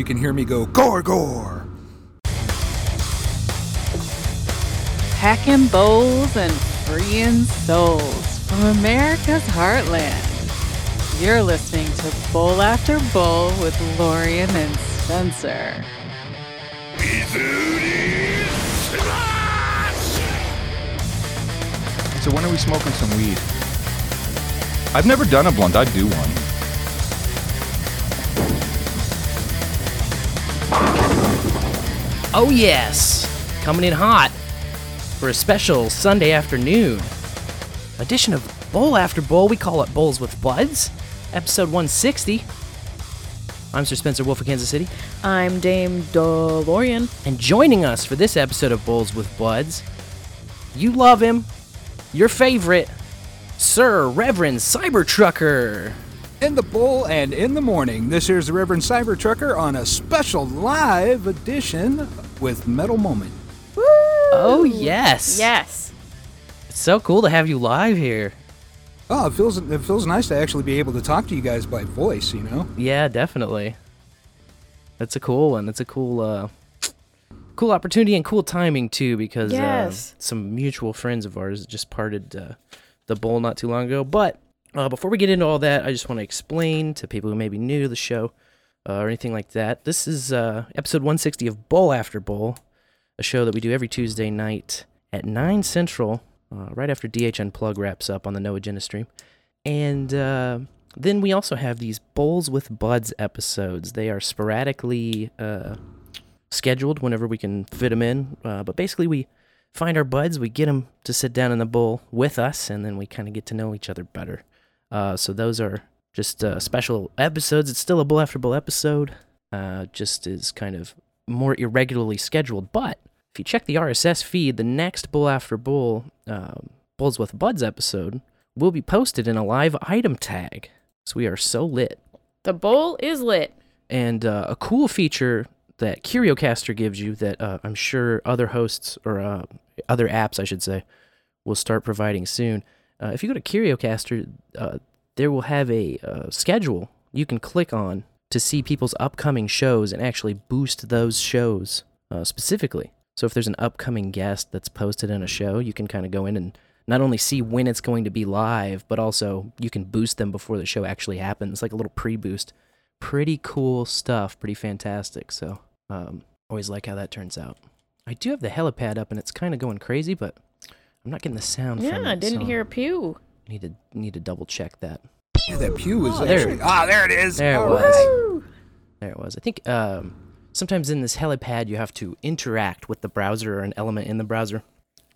you can hear me go, gore, gore. Hacking bowls and freeing souls from America's heartland. You're listening to Bowl After Bowl with Lorian and Spencer. So when are we smoking some weed? I've never done a blunt. I'd do one. Oh, yes. Coming in hot for a special Sunday afternoon edition of Bowl After Bowl. We call it Bowls with Buds, episode 160. I'm Sir Spencer Wolf of Kansas City, I'm Dame DeLorean. and joining us for this episode of Bowls with Buds, you love him, your favorite, Sir Reverend Cybertrucker. In the bowl and in the morning, this here's the Reverend Cybertrucker on a special live edition with Metal Moment. Oh, yes. Yes. It's so cool to have you live here. Oh, it feels it feels nice to actually be able to talk to you guys by voice, you know. Yeah, definitely. That's a cool one. That's a cool, uh, cool opportunity and cool timing too, because Yes. uh, some mutual friends of ours just parted uh, the bowl not too long ago. But uh, before we get into all that, I just want to explain to people who may be new to the show uh, or anything like that. This is uh, episode 160 of Bowl After Bowl, a show that we do every Tuesday night at 9 Central, uh, right after DH Unplug wraps up on the No Agenda stream. And uh, then we also have these Bowls with Buds episodes. They are sporadically uh, scheduled whenever we can fit them in. But basically, we find our buds, we get them to sit down in the bowl with us, and then we kind of get to know each other better. Uh, so those are just uh, special episodes. It's still a Bowl After Bowl episode, uh, just is kind of more irregularly scheduled. But if you check the RSS feed, the next Bowl After Bowl, um, Bowls with Buds episode will be posted in a live item tag. So we are so lit. The bowl is lit. And uh, a cool feature that CurioCaster gives you that uh, I'm sure other hosts or uh, other apps, I should say, will start providing soon. Uh, if you go to CurioCaster, uh, there will have a uh, schedule you can click on to see people's upcoming shows and actually boost those shows uh, specifically. So if there's an upcoming guest that's posted in a show, you can kind of go in and not only see when it's going to be live, but also you can boost them before the show actually happens, like a little pre-boost. Pretty cool stuff, pretty fantastic. So um, always like how that turns out. I do have the helipad up, and it's kind of going crazy, but I'm not getting the sound Yeah, from I didn't so hear a pew. Need to need to double check that. Yeah, that pew is Oh, there actually it- ah, there it is. There it All was. right. There it was. I think um, sometimes in this helipad you have to interact with the browser or an element in the browser.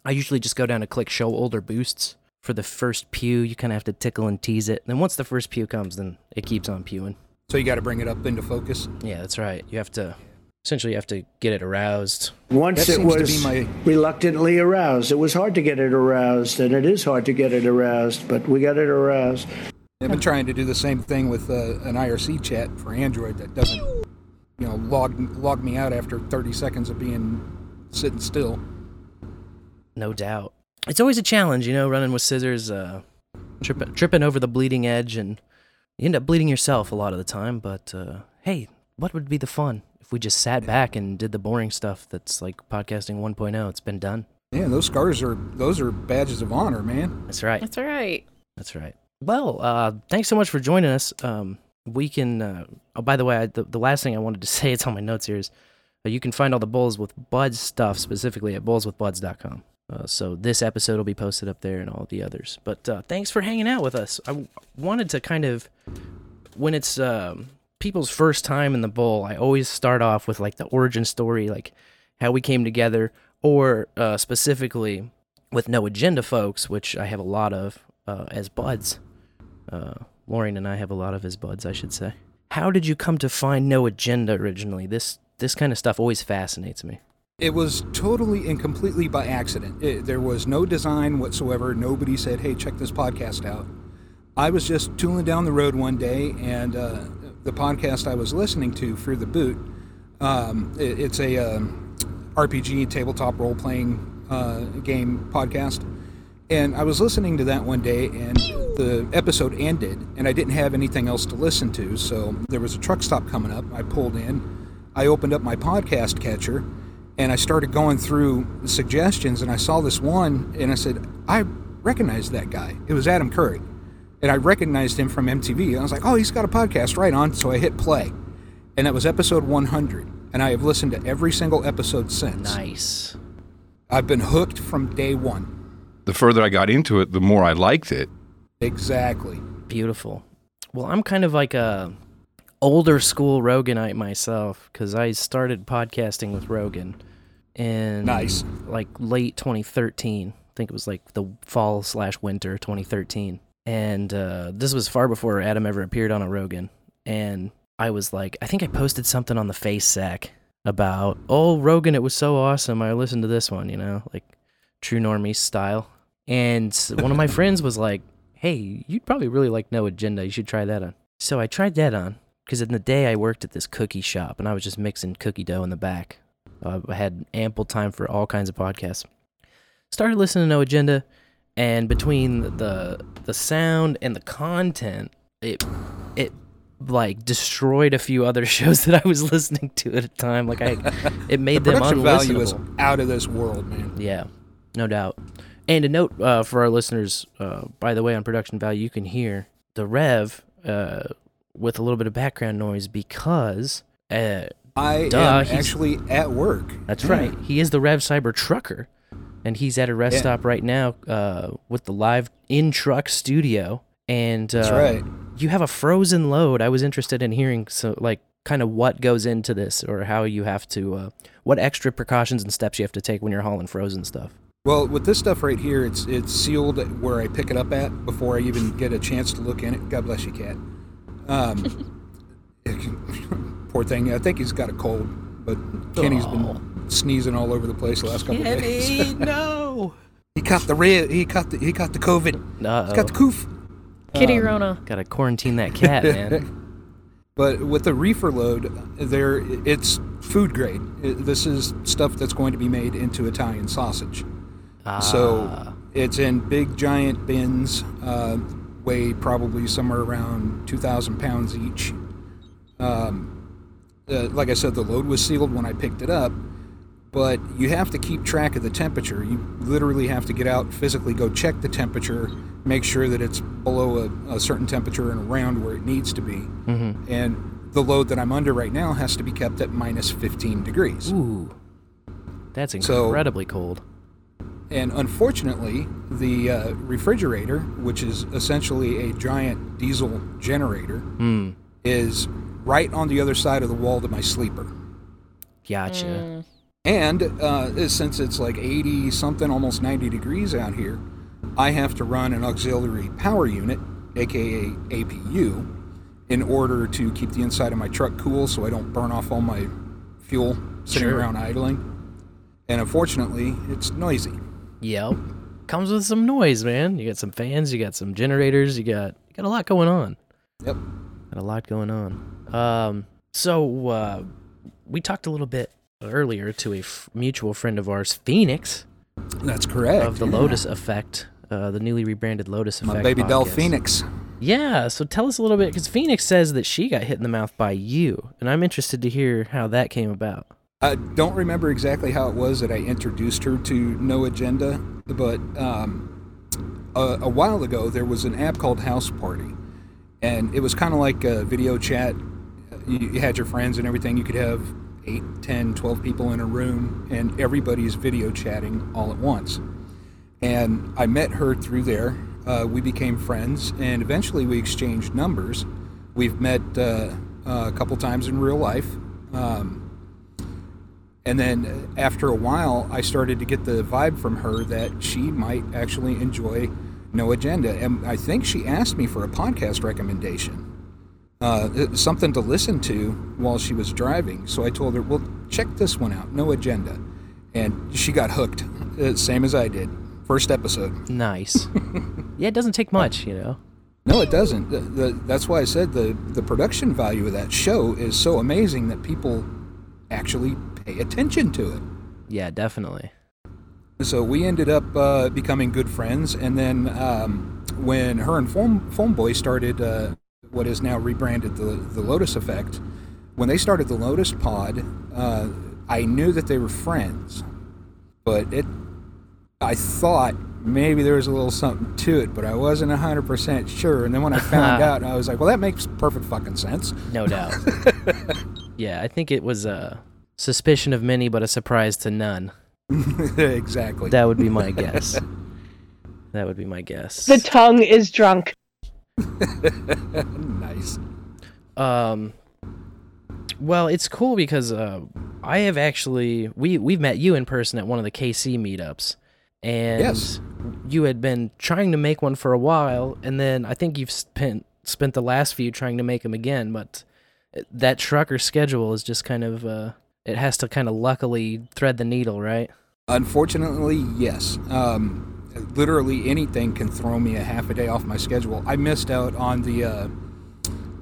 I usually just go down to click show older boosts for the first pew. You kind of have to tickle and tease it. Then once the first pew comes, then it keeps on pewing. So you got to bring it up into focus. Yeah, that's right. You have to essentially you have to get it aroused. Once That it seems to was be my- reluctantly aroused. It was hard to get it aroused, and it is hard to get it aroused, but we got it aroused. I've been trying to do the same thing with uh, an IRC chat for Android that doesn't, you know, log log me out after 30 seconds of being sitting still. No doubt. It's always a challenge, you know, running with scissors, uh, tripping, tripping over the bleeding edge, and you end up bleeding yourself a lot of the time. But uh, hey, what would be the fun if we just sat back and did the boring stuff that's like podcasting 1.0? It's been done. Yeah, those scars are those are badges of honor, man. That's right. That's right. That's right. Well, uh, thanks so much for joining us. Um, we can. Uh, oh, by the way, I, the, the last thing I wanted to say, it's on my notes here, is uh, you can find all the Bowls with Buds stuff specifically at bowlswithbuds.com. Uh, so this episode will be posted up there and all the others. But uh, thanks for hanging out with us. I w- wanted to kind of, when it's um, people's first time in the bowl, I always start off with like the origin story, like how we came together, or uh, specifically with no agenda folks, which I have a lot of uh, as buds. Uh, Maureen and I have a lot of as buds, I should say. How did you come to find no agenda originally? This this kind of stuff always fascinates me. It was totally and completely by accident. It, there was no design whatsoever. Nobody said, "Hey, check this podcast out." I was just tooling down the road one day, and uh, the podcast I was listening to, Fear the Boot, um, it, it's a um, RPG tabletop role playing uh, game podcast. And I was listening to that one day, and the episode ended, and I didn't have anything else to listen to. So there was a truck stop coming up. I pulled in, I opened up my podcast catcher and I started going through suggestions and I saw this one and I said, I recognize that guy. It was Adam Curry. And I recognized him from MTV. I was like, oh, he's got a podcast right on. So I hit play. And that was episode 100. And I have listened to every single episode since. Nice. I've been hooked from day one. The further I got into it, the more I liked it. Exactly. Beautiful. Well, I'm kind of like a older school Roganite myself because I started podcasting with Rogan in Nice. like late 2013. I think it was like the fall slash winter 2013. And uh, this was far before Adam ever appeared on a Rogan. And I was like, I think I posted something on the face sack about, oh, Rogan, it was so awesome. I listened to this one, you know, like true normie style. And one of my friends was like, hey, you'd probably really like No Agenda. You should try that on. So I tried that on because in the day I worked at this cookie shop and I was just mixing cookie dough in the back. Uh, I had ample time for all kinds of podcasts. Started listening to No Agenda, and between the the sound and the content, it it like destroyed a few other shows that I was listening to at a time. Like I, it made The them production value is out of this world, man. Yeah, no doubt. And a note uh, for our listeners, uh, by the way, on production value, you can hear the rev uh, with a little bit of background noise because uh, I Duh, am actually at work. that's Yeah. right. He is the Rev Cyber trucker, and he's at a rest Yeah. stop right now uh, with the live in truck studio. And uh, That's right. you have a frozen load. I was interested in hearing so like kind of what goes into this, or how you have to, uh, what extra precautions and steps you have to take when you're hauling frozen stuff. Well, with this stuff right here, it's it's sealed where I pick it up at before I even get a chance to look in it. God bless you, cat. Um, poor thing. I think he's got a cold, but Kenny's been sneezing all over the place the last couple of days. no. he caught the red. He caught the he caught the COVID. Uh He's got the coof. Kitty Rona. Gotta quarantine that cat, man. But with the reefer load, there it's food grade. It- this is stuff that's going to be made into Italian sausage. Ah, So it's in big giant bins, uh, weigh probably somewhere around 2,000 pounds each. Um, uh, like I said, the load was sealed when I picked it up, but you have to keep track of the temperature. You literally have to get out, physically go check the temperature, make sure that it's below a, a certain temperature and around where it needs to be. mhm. And the load that I'm under right now has to be kept at minus 15 degrees. Ooh, that's So- incredibly cold. And unfortunately, the uh, refrigerator, which is essentially a giant diesel generator, Hmm. is right on the other side of the wall to my sleeper. Gotcha. And uh, since it's like 80 something, almost 90 degrees out here, I have to run an auxiliary power unit, aka APU, in order to keep the inside of my truck cool so I don't burn off all my fuel sitting Sure. around idling. And unfortunately, it's noisy. Yep. Comes with some noise, man. You got some fans, you got some generators, you got you got a lot going on. Yep. Got a lot going on. Um, so uh, we talked a little bit earlier to a f- mutual friend of ours, Phoenix, That's correct. of the Lotus Effect, uh, the newly rebranded Lotus My Effect. baby doll. Phoenix. Yeah, so tell us a little bit because Phoenix says that she got hit in the mouth by you, and I'm interested to hear how that came about. I don't remember exactly how it was that I introduced her to No Agenda, but um, a, a while ago there was an app called House Party, and it was kind of like a video chat. You, you had your friends and everything. You could have 8, 10, 12 people in a room, and everybody's video chatting all at once. And I met her through there. Uh, we became friends, and eventually we exchanged numbers. We've met uh, a couple times in real life. Um, and then after a while, I started to get the vibe from her that she might actually enjoy No Agenda. And I think she asked me for a podcast recommendation, uh, something to listen to while she was driving. So I told her, well, check this one out, No Agenda. And she got hooked, uh, same as I did. First episode. Nice. yeah, it doesn't take much, you know. No, it doesn't. The, the, that's why I said the, the production value of that show is so amazing that people actually pay attention to it. Yeah, definitely. So we ended up uh, becoming good friends, and then um, when her and Foam, Foam Boy started uh, what is now rebranded the the Lotus Effect, when they started the Lotus Pod, uh, I knew that they were friends, but it, I thought maybe there was a little something to it, but I wasn't hundred percent sure. And then when I found out, I was like, well, that makes perfect fucking sense. No doubt. yeah, I think it was a suspicion of many, but a surprise to none. exactly. That would be my guess. That would be my guess. The tongue is drunk. nice. Um, well, it's cool because uh, I have actually we we've met you in person at one of the KC meetups, and Yes. you had been trying to make one for a while, and then I think you've spent spent the last few trying to make them again, but that trucker schedule is just kind of uh, it has to kind of luckily thread the needle, right? Unfortunately, yes. Um, literally anything can throw me a half a day off my schedule. I missed out on the uh,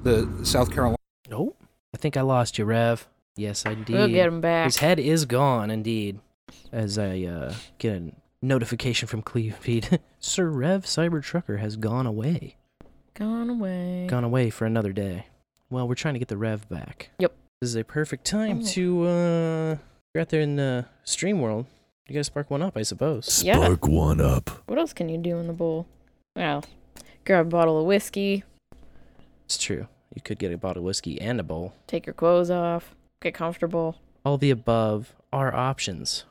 the South Carolina. Oh, I think I lost you, Rev. Yes, I did. We'll get him back. His head is gone, indeed. As I uh, get a notification from Cleve Feed, Sir Rev Cybertrucker has gone away. Gone away. Gone away for another day. Well, we're trying to get the Rev back. Yep. This is a perfect time Oh. to uh, you're out there in the Stream World. You gotta spark one up, I suppose. Yeah. Spark one up. What else can you do in the bowl? Well, grab a bottle of whiskey, It's true. You could get a bottle of whiskey and a bowl. take your clothes off, get comfortable. All the above are options.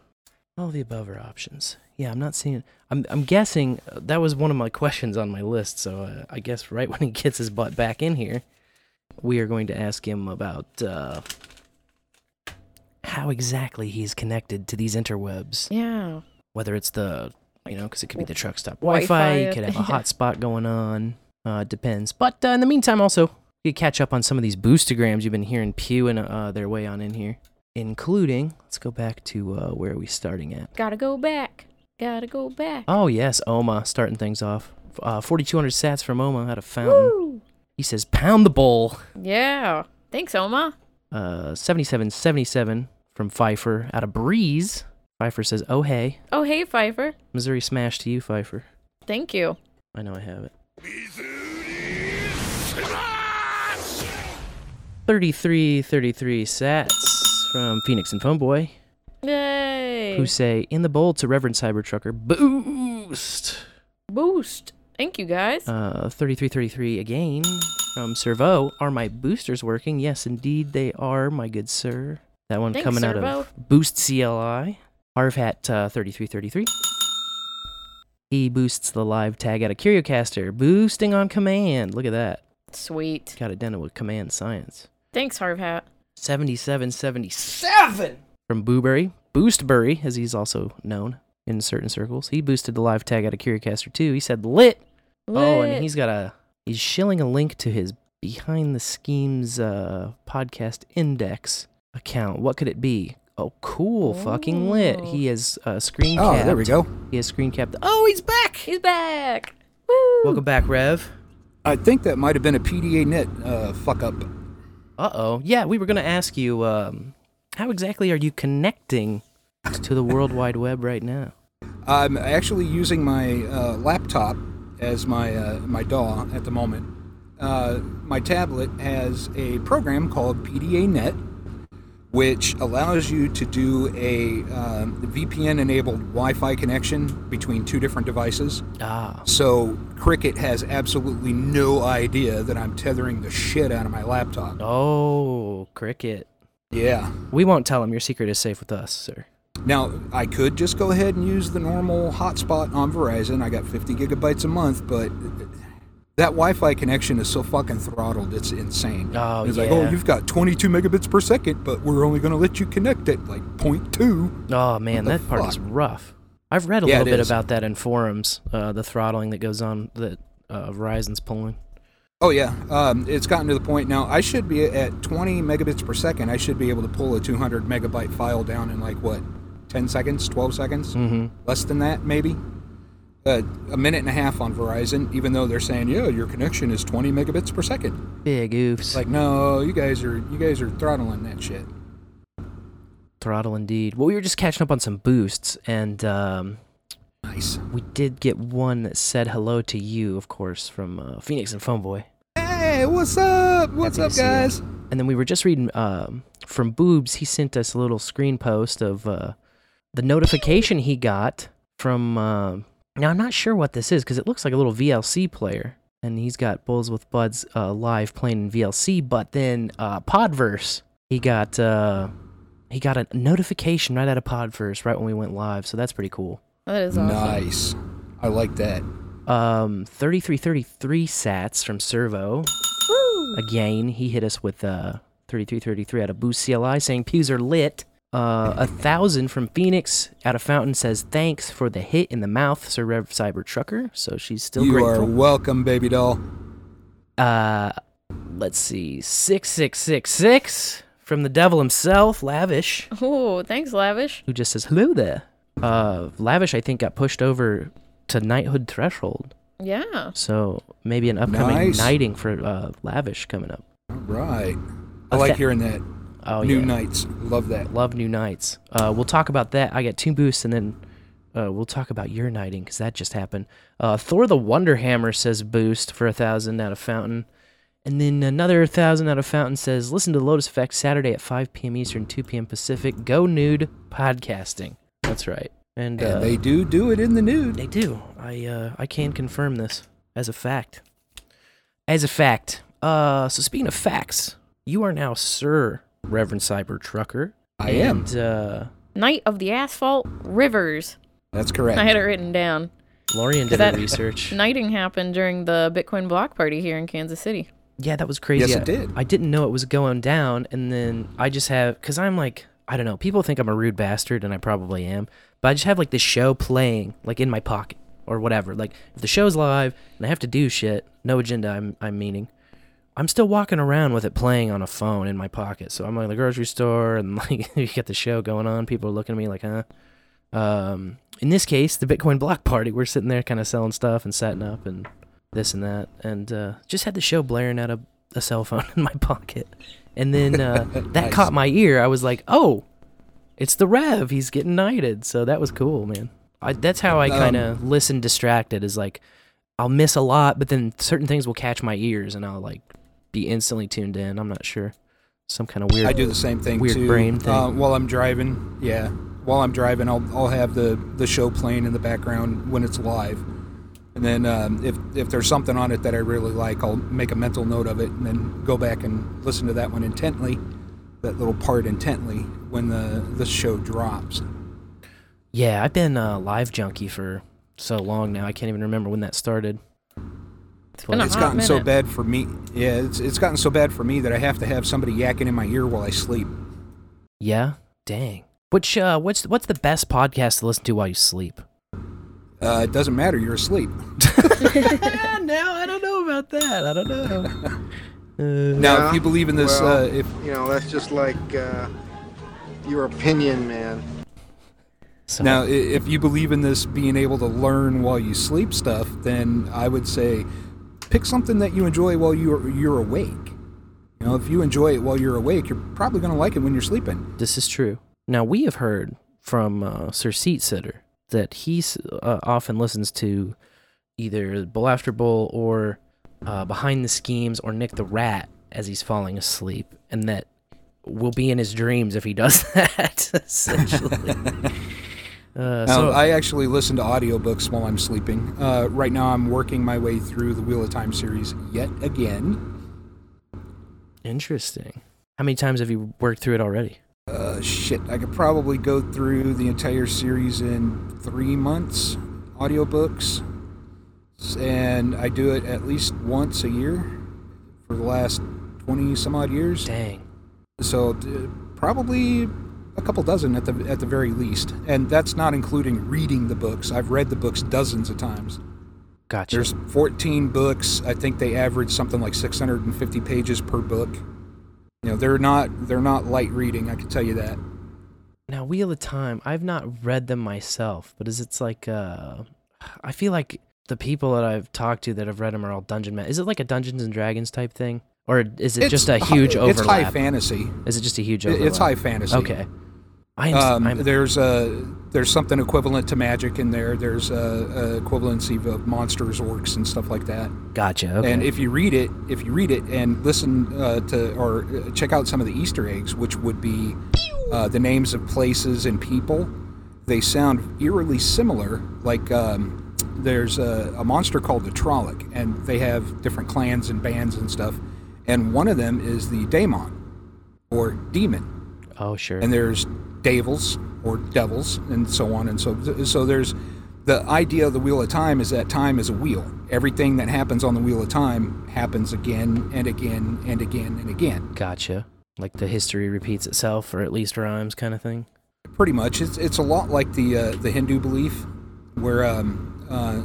All the above are options. Yeah, I'm not seeing. I'm I'm guessing uh, that was one of my questions on my list. So uh, I guess right when he gets his butt back in here, we are going to ask him about uh, how exactly he's connected to these interwebs. Yeah. Whether it's the you know, because it could be the truck stop Wi-Fi Wi-Fi. You could have a hotspot going on. Uh, it depends. But uh, in the meantime, also you could catch up on some of these boostograms you've been hearing pewing uh, their way on in here, including. Let's go back to uh, where are we starting at? Gotta go back. Gotta go back. Oh yes, Oma starting things off. Uh, 4,200 sats from Oma at a fountain. Woo! He says, "Pound the bowl." Yeah. Thanks, Oma. Uh, 7777 from Pfeiffer out of Breez. Pfeiffer says, "Oh hey, Oh, hey, Pfeiffer. Missouri smash to you, Pfeiffer." Thank you. I know I have it. 33 33 sats from Phoenix and Phoneboy, Yay. who say, In the bowl to Reverend Cybertrucker, boost! Boost. Thank you, guys. Uh, 3333 again from Servo. Are my boosters working? Yes, indeed they are, my good sir. That one Thanks, coming out of Boost CLI. Harvhat uh, 3333. He boosts the live tag out of CurioCaster, boosting on command. Look at that. Sweet. Got it done with command science. Thanks, Harvhat. 7777 from Booberry. Boostbury, as he's also known in certain circles. He boosted the live tag out of CurioCaster too. He said lit. Oh, and he's got a he's shilling a link to his behind the schemes uh podcast index account. What could it be? Oh, cool, fucking lit. He has uh, screen Oh, capped. there we go. He has screen capped. Oh, he's back. He's back. Woo. Welcome back, Rev. I think that might have been a PDA net uh, fuck up. Uh oh. Yeah, we were gonna ask you, um, how exactly are you connecting to the World Wide Web right now? I'm actually using my uh, laptop as my uh, my DAW at the moment. Uh, my tablet has a program called PdaNet, which allows you to do a um, VPN-enabled Wi-Fi connection between two different devices. Ah, So Cricket has absolutely no idea that I'm tethering the shit out of my laptop. oh, cricket. Yeah. We won't tell him. Your secret is safe with us, sir. Now, I could just go ahead and use the normal hotspot on Verizon. I got 50 gigabytes a month, but that Wi-Fi connection is so fucking throttled, it's insane. Oh, it's like, oh, you've got 22 megabits per second, but we're only going to let you connect at like 0.2. Oh man, that part is rough. I've read a Yeah, little bit is. about that in forums. Uh, the throttling that goes on that uh, Verizon's pulling. Oh yeah, um, it's gotten to the point now. I should be at 20 megabits per second. I should be able to pull a 200 megabyte file down in like what, 10 seconds, 12 seconds, Mm-hmm. less than that maybe. Uh, a minute and a half on Verizon, even though they're saying, yeah, your connection is 20 megabits per second. Big oofs. Like, no, you guys are you guys are throttling that shit. Throttle indeed. Well, we were just catching up on some boosts, and um, Nice. we did get one that said hello to you, of course, from uh, Phoenix and Phoneboy. Hey, what's up? What's Happy up, to see ya. guys? And then we were just reading um, from Boobs. He sent us a little screen post of uh, the notification he got from. Uh, now I'm not sure what this is because it looks like a little VLC player, and he's got Bowls with Buds uh, live playing in VLC. But then uh, Podverse, he got uh, he got a notification right out of Podverse right when we went live. So that's pretty cool. That is awesome. Nice. I like that. Um, 3333 sats from Servo. Again, he hit us with uh 3333 out of Boost CLI saying pews are lit. Uh, a thousand from Phoenix out of Fountain says thanks for the hit in the mouth, Sir Rev Cyber Trucker. So she's still you grateful. are welcome, baby doll. Uh, let's see, six six six six from the devil himself, Lavish, Oh, thanks, Lavish. who just says hello there. Uh, Lavish, I think got pushed over to knighthood threshold. Yeah. So maybe an upcoming Nice. knighting for uh, Lavish coming up. All right. I A like fa- hearing that. Oh New yeah, Knights. Love that. love new knights. Uh, we'll talk about that. I got two boosts, and then uh, we'll talk about your knighting because that just happened. Uh, Thor the Wonder Hammer says boost for a thousand out of Fountain, and then another thousand out of Fountain says listen to Lotus Effect Saturday at 5 p.m. Eastern, 2 p.m. Pacific. Go nude podcasting. That's right. And, uh, they do do it in the nude. They do. I uh I can confirm this as a fact. As a fact. Uh so speaking of facts, you are now Sir Reverend Cyber Trucker. I am. And uh Knight of the Asphalt Rivers. That's correct. I had it written down. Lorian did That- her research. Knighting happened during the Bitcoin block party here in Kansas City. Yeah, that was crazy. Yes, it I- did. I didn't know it was going down and then I just have cuz I'm like I don't know. People think I'm a rude bastard and I probably am. But I just have like this show playing like in my pocket or whatever. Like if the show's live and I have to do shit, no agenda I'm I'm meaning. I'm still walking around with it playing on a phone in my pocket. So I'm like the grocery store and like you get the show going on. People are looking at me like, huh? Um, in this case, the Bitcoin block party, we're sitting there kind of selling stuff and setting up and this and that, and uh, just had the show blaring out of a cell phone in my pocket. And then uh, that Nice. caught my ear. I was like, oh, it's the Rev. He's getting knighted. So that was cool, man. I, that's how I kind of listen distracted. Is like I'll miss a lot, but then certain things will catch my ears, and I'll like be instantly tuned in. I'm not sure. Some kind of weird. I do the same thing weird too. brain thing. Uh, while I'm driving, yeah. While I'm driving, I'll I'll have the the show playing in the background when it's live, and then um, if if there's something on it that I really like, I'll make a mental note of it, and then go back and listen to that one intently, that little part intently when the the show drops. Yeah, I've been a live junkie for so long now. I can't even remember when that started. Been a It's hot gotten so bad for me. Yeah, it's it's gotten so bad for me that I have to have somebody yakking in my ear while I sleep. Yeah, dang. Which uh, what's what's the best podcast to listen to while you sleep? Uh, it doesn't matter. You're asleep. now I don't know about that. I don't know. Uh, Now, Yeah, if you believe in this, well, uh, if You know, that's just like uh, your opinion, man. so, Now, if you believe in this being able to learn while you sleep stuff, then I would say pick something that you enjoy while you're you're awake. You know, if you enjoy it while you're awake, you're probably going to like it when you're sleeping. this is true. Now we have heard from uh, Sir Seat Sitter that he uh, often listens to either Bowl After Bowl or uh, Behind the Schemes or Nick the Rat as he's falling asleep, and that will be in his dreams if he does that. essentially. Uh, so I actually listen to audiobooks while I'm sleeping. Uh, right now, I'm working my way through the Wheel of Time series yet again. interesting. How many times have you worked through it already? Uh, shit, I could probably go through the entire series in three months, audiobooks. And I do it at least once a year for the last 20 some odd years. Dang. So d- probably a couple dozen at the at the very least. And that's not including reading the books. I've read the books dozens of times. Gotcha. There's 14 books. I think they average something like 650 pages per book. You know, they're not they're not light reading, I can tell you that. Now, Wheel of Time, I've not read them myself, but is it's like uh I feel like the people that I've talked to that have read them are all dungeon men. Is it like a Dungeons and Dragons type thing, or is it just a huge huge It's high fantasy. Is it just a huge overlap? It's high fantasy. Okay. I'm, Um, I'm there's a there's something equivalent to magic in there. There's a, a equivalency of monsters, orcs, and stuff like that. gotcha. Okay. And if you read it, if you read it and listen uh, to or uh, check out some of the Easter eggs, which would be uh, the names of places and people, they sound eerily similar. Like um, there's a, a monster called the Trolloc, and they have different clans and bands and stuff. And one of them is the Daemon, or demon oh, sure. and there's devils or devils and so on and so so there's the idea of the wheel of time is that time is a wheel everything that happens on the wheel of time happens again and again and again and again gotcha. Like the history repeats itself, or at least rhymes, kind of thing. pretty much it's it's a lot like the uh, the hindu belief where um, uh,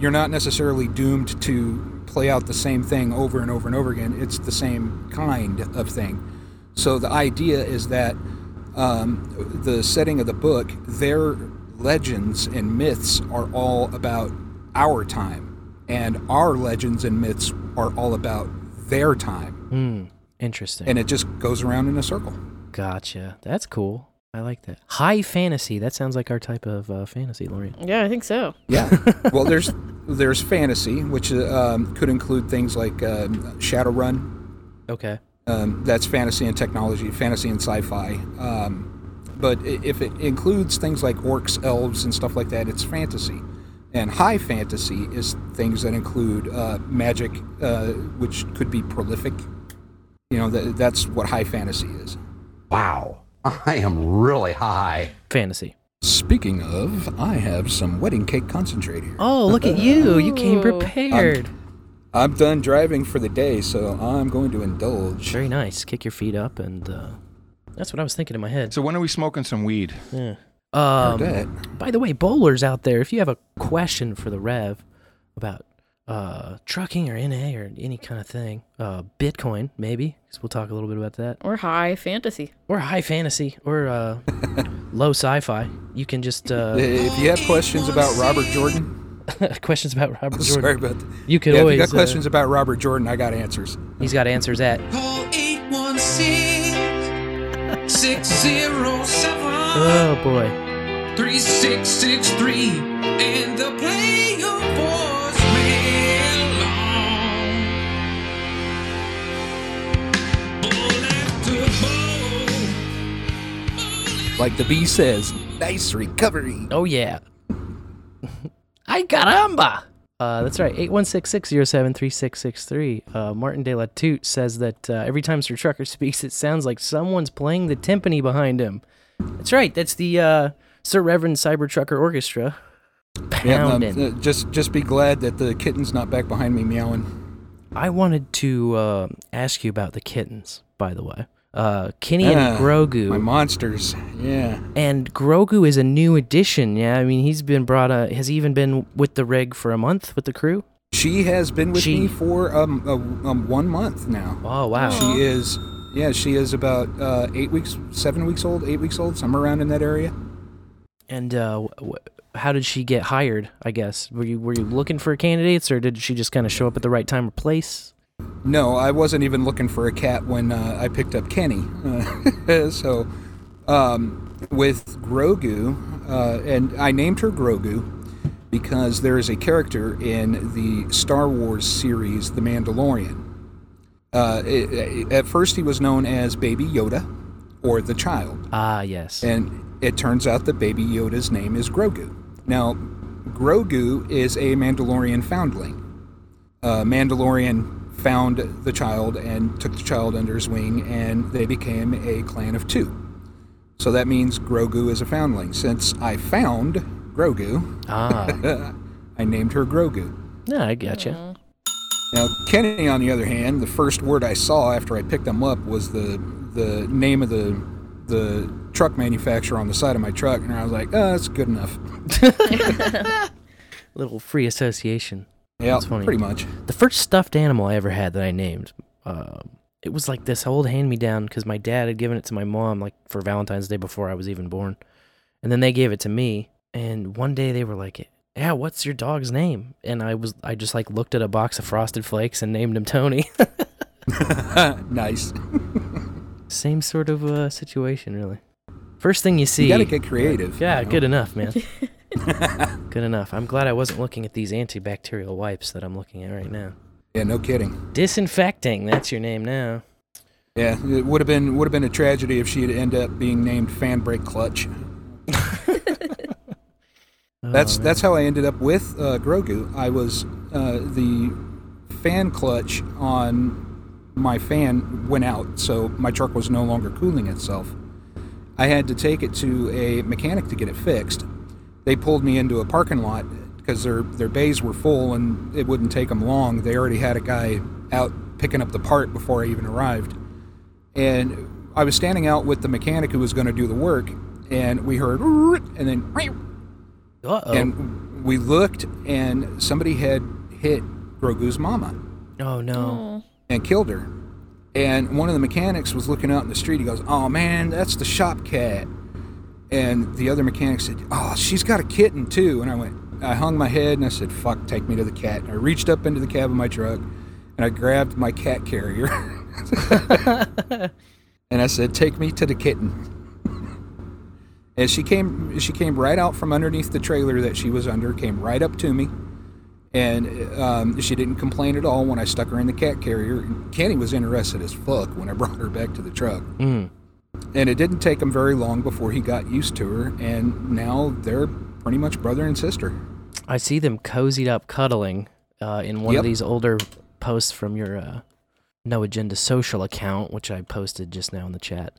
you're not necessarily doomed to play out the same thing over and over and over again it's the same kind of thing so the idea is that um, the setting of the book, their legends and myths are all about our time, and our legends and myths are all about their time, Hmm. Interesting. and it just goes around in a circle. gotcha. That's cool. I like that. High fantasy. That sounds like our type of uh, fantasy, Lorian. Yeah, I think so. Yeah. well, there's there's fantasy, which uh, um, could include things like um, Shadowrun. Okay. Um, that's fantasy and technology, fantasy and sci-fi. Um, but if it includes things like orcs, elves, and stuff like that, it's fantasy. And high fantasy is things that include uh, magic, uh, which could be prolific. You know, that, that's what high fantasy is. Wow, I am really high. Fantasy. Speaking of, I have some wedding cake concentrate here. Oh, look at you. You came prepared. I'm done driving for the day, so I'm going to indulge. Very nice. Kick your feet up, and uh, that's what I was thinking in my head. So when are we smoking some weed? Yeah. Um, by the way, bowlers out there, if you have a question for the Rev about uh, trucking or NA or any kind of thing, uh, Bitcoin maybe, because we'll talk a little bit about that, Or high fantasy. or high fantasy, or uh, low sci-fi, you can just uh, If you have questions about Robert Jordan, questions about Robert Jordan. sorry about that. You could Yeah, if always. you got uh, questions about Robert Jordan, I got answers. he's got answers at. Call 816 607 Oh boy. 3663 and the play Like the bee says, nice recovery. Oh yeah. Ay caramba. Uh, that's right. 816-607-3663. Uh, Martin De La Toot says that uh, every time Sir Trucker speaks, it sounds like someone's playing the timpani behind him. That's right. That's the uh, Sir Reverend Cyber Trucker Orchestra. Yeah, uh, just just be glad that the kitten's not back behind me meowing. I wanted to uh, ask you about the kittens, by the way. Uh, Kenny and Grogu. My monsters. Yeah. And Grogu is a new addition. Yeah, I mean he's been brought. Uh, has he even been with the rig for a month with the crew? She has been with She- me for um, a, um one month now. Oh wow. She is. Yeah, she is about uh, eight weeks, seven weeks old, eight weeks old, somewhere around in that area. And uh, wh- how did she get hired? I guess were you were you looking for candidates, or did she just kind of show up at the right time or place? No, I wasn't even looking for a cat when uh, I picked up Kenny. Uh, so, um, with Grogu, uh, and I named her Grogu because there is a character in the Star Wars series, The Mandalorian. Uh, it- it- at first, he was known as Baby Yoda or the Child. Ah, yes. And it turns out that Baby Yoda's name is Grogu. Now, Grogu is a Mandalorian foundling. Uh, Mandalorian found the child and took the child under his wing, and they became a clan of two. So that means Grogu is a foundling. Since I found Grogu, ah, I named her Grogu. yeah, I gotcha. Now, Kenny, on the other hand, the first word I saw after I picked him up was the the name of the the truck manufacturer on the side of my truck, and I was like, "Oh, that's good enough." Little free association. Yeah, That's funny. pretty much. The first stuffed animal I ever had that I named, uh, it was like this old hand me down because my dad had given it to my mom like for Valentine's Day before I was even born, and then they gave it to me. And one day they were like, "Yeah, what's your dog's name?" And I was I just like looked at a box of Frosted Flakes and named him Tony. nice. Same sort of uh, situation, really. First thing you see. You got to get creative. Yeah, you know? good enough, man. good enough. I'm glad I wasn't looking at these antibacterial wipes that I'm looking at right now. Yeah, no kidding. Disinfecting. That's your name now. Yeah, it would have been would have been a tragedy if she had ended up being named Fan Brake Clutch. That's Oh, that's how I ended up with uh, Grogu. I was uh, the fan clutch on my fan went out, so my truck was no longer cooling itself. I had to take it to a mechanic to get it fixed. They pulled me into a parking lot because their their bays were full and it wouldn't take them long. They already had a guy out picking up the part before I even arrived. And I was standing out with the mechanic who was going to do the work, and we heard and then Uh-oh. and we looked, and somebody had hit Grogu's mama oh no. Oh. and killed her. And one of the mechanics was looking out in the street. He goes, "Oh man, that's the shop cat." And the other mechanic said, "Oh, she's got a kitten too." And I went, I hung my head and I said, "Fuck, take me to the cat." And I reached up into the cab of my truck and I grabbed my cat carrier. and I said, "Take me to the kitten." And she came she came right out from underneath the trailer that she was under, came right up to me. And um, she didn't complain at all when I stuck her in the cat carrier. Kenny was interested as fuck when I brought her back to the truck. Mm. And it didn't take him very long before he got used to her, and now they're pretty much brother and sister. I see them cozied up cuddling uh, in one Yep. of these older posts from your uh, No Agenda social account, which I posted just now in the chat.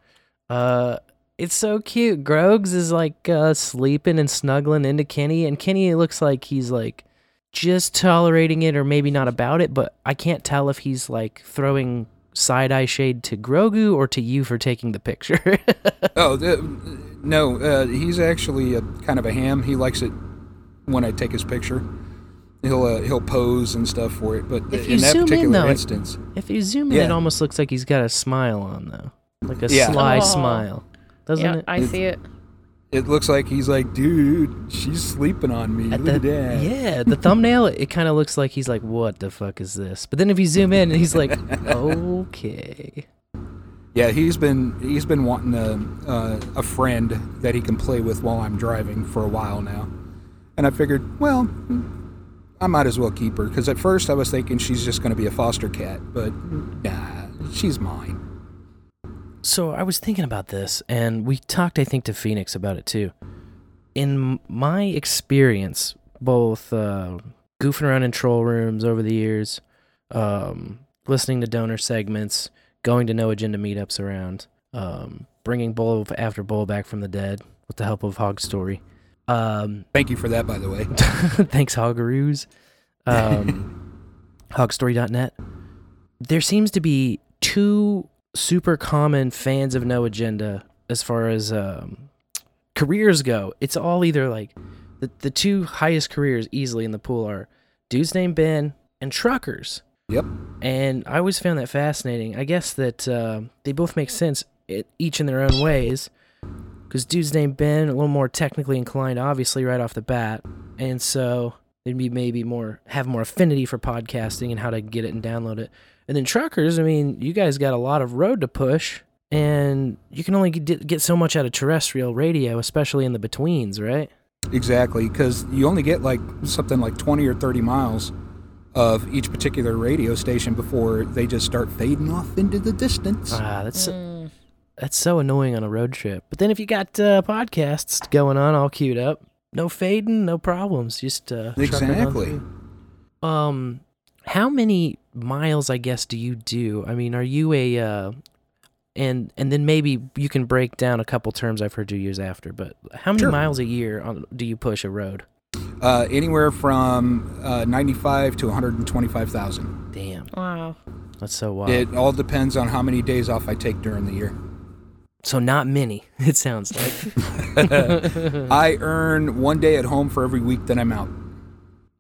Uh, it's so cute. Grogs is like uh, sleeping and snuggling into Kenny, and Kenny looks like he's like just tolerating it or maybe not about it, but I can't tell if he's like throwing side eye shade to Grogu or to you for taking the picture. Oh, the, no, uh, he's actually a, kind of a ham. He likes it when I take his picture. He'll uh, he'll pose and stuff for it, but If you in that zoom in, particular though, it- instance, if you zoom in, it almost looks like he's got a smile on though, like a Yeah. sly Oh. smile, doesn't yeah, it? I see it. It looks like he's like, dude, she's sleeping on me. At Look the- at that. Yeah, the thumbnail, it kind of looks like he's like, "What the fuck is this?" But then if you zoom in, he's like, "Okay." Yeah, he's been he's been wanting a uh, a friend that he can play with while I'm driving for a while now, and I figured, well, I might as well keep her because at first I was thinking she's just going to be a foster cat, but nah, she's mine. So I was thinking about this, and we talked, I think, to Phoenix about it too. In my experience, both uh, goofing around in troll rooms over the years, um, listening to donor segments, going to no agenda meetups around, um, bringing Bowl after Bowl back from the dead with the help of Hog Story. Um, Thank you for that, by the way. Thanks, Hogaroos. Um, hogstory.net. There seems to be two super common fans of No Agenda as far as um, careers go. It's all either like the, the two highest careers easily in the pool are dudes named Ben and truckers. Yep. And I always found that fascinating. I guess that uh, they both make sense, it, each in their own ways. Because dude's named Ben, a little more technically inclined, obviously, right off the bat, and so they'd be maybe more have more affinity for podcasting and how to get it and download it. And then truckers, I mean, you guys got a lot of road to push, and you can only get, get so much out of terrestrial radio, especially in the betweens, right? Exactly, because you only get like something like 20 or 30 miles of each particular radio station before they just start fading off into the distance. Ah, that's Mm. that's so annoying on a road trip. But then if you got uh, podcasts going on all queued up, no fading, no problems. Just uh, trucking on Exactly. Um, how many miles, I guess, do you do? I mean, are you a uh, and and then maybe you can break down a couple terms I've heard you use after. But how many Sure. miles a year on, do you push a road? Uh, anywhere from uh, 95 to 125,000. Damn, Wow. that's so wild. It all depends on how many days off I take during the year. so not many. It sounds like. I earn one day at home for every week that I'm out.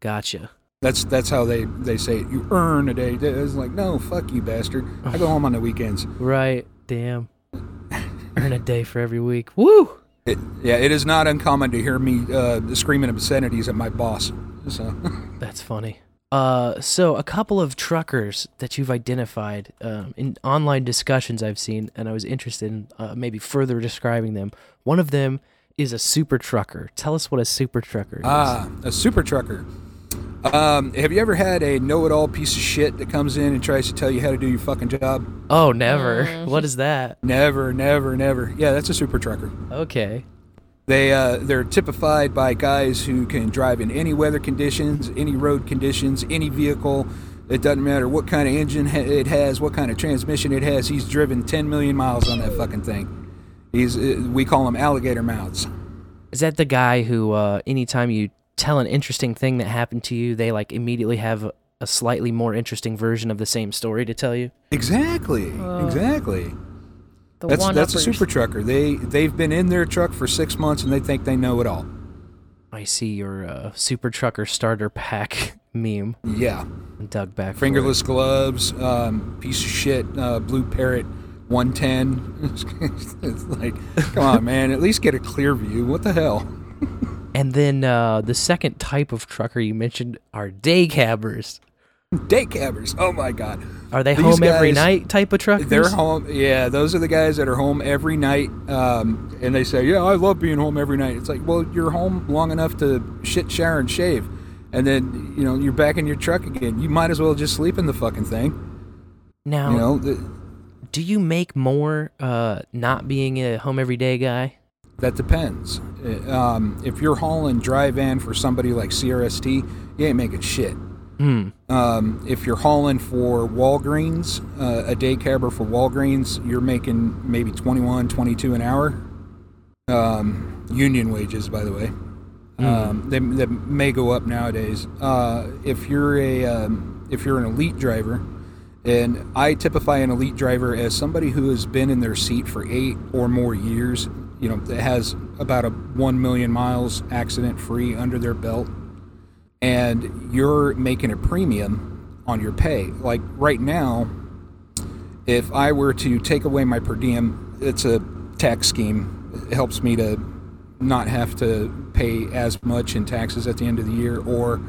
gotcha. That's that's how they, they say it. You earn a day. It's like, no, fuck you, bastard. I go home on the weekends. Right. Damn. Earn a day for every week. Woo. It, yeah, it is not uncommon to hear me uh, screaming obscenities at my boss. So That's funny. Uh, so a couple of truckers that you've identified um, in online discussions I've seen, and I was interested in uh, maybe further describing them. One of them is a super trucker. Tell us what a super trucker is. Ah, a super trucker. Um, have you ever had a know-it-all piece of shit that comes in and tries to tell you how to do your fucking job? oh, never. What is that? Never, never, never. Yeah, that's a super trucker. Okay. They uh, they're typified by guys who can drive in any weather conditions, any road conditions, any vehicle. It doesn't matter what kind of engine it has, what kind of transmission it has. He's driven 10 million miles on that fucking thing. He's uh, we call him alligator mouths. Is that the guy who, uh, anytime you tell an interesting thing that happened to you, they like immediately have a, a slightly more interesting version of the same story to tell you? Exactly, exactly. The That's that's a super trucker. They they've been in their truck for six months and they think they know it all. I see your uh, super trucker starter pack meme. Yeah, Dug back. for fingerless gloves, um, piece of shit, uh, blue parrot, 110. it's like, come on, man, at least get a clear view. What the hell? And then uh, the second type of trucker you mentioned are day cabbers. Day cabbers. Oh my god. Are they These home every night type of truckers? They're home. Yeah, those are the guys that are home every night. Um, and they say, "Yeah, I love being home every night." It's like, well, you're home long enough to shit, shower, and shave, and then you know you're back in your truck again. You might as well just sleep in the fucking thing. Now, You know, th- do you make more uh, not being a home every day guy? That depends. Uh, Um, if you're hauling dry van for somebody like CRST, you ain't making shit. Hmm. Um, if you're hauling for Walgreens, uh, a day cabber for Walgreens, you're making maybe 21, 22 an hour. Um, union wages, by the way. Um, they, they may go up nowadays. Uh, if you're a um, if you're an elite driver, and I typify an elite driver as somebody who has been in their seat for eight or more years, you know, that has about a one million miles accident free under their belt, and you're making a premium on your pay. Like right now, if I were to take away my per diem, it's a tax scheme. It helps me to not have to pay as much in taxes at the end of the year or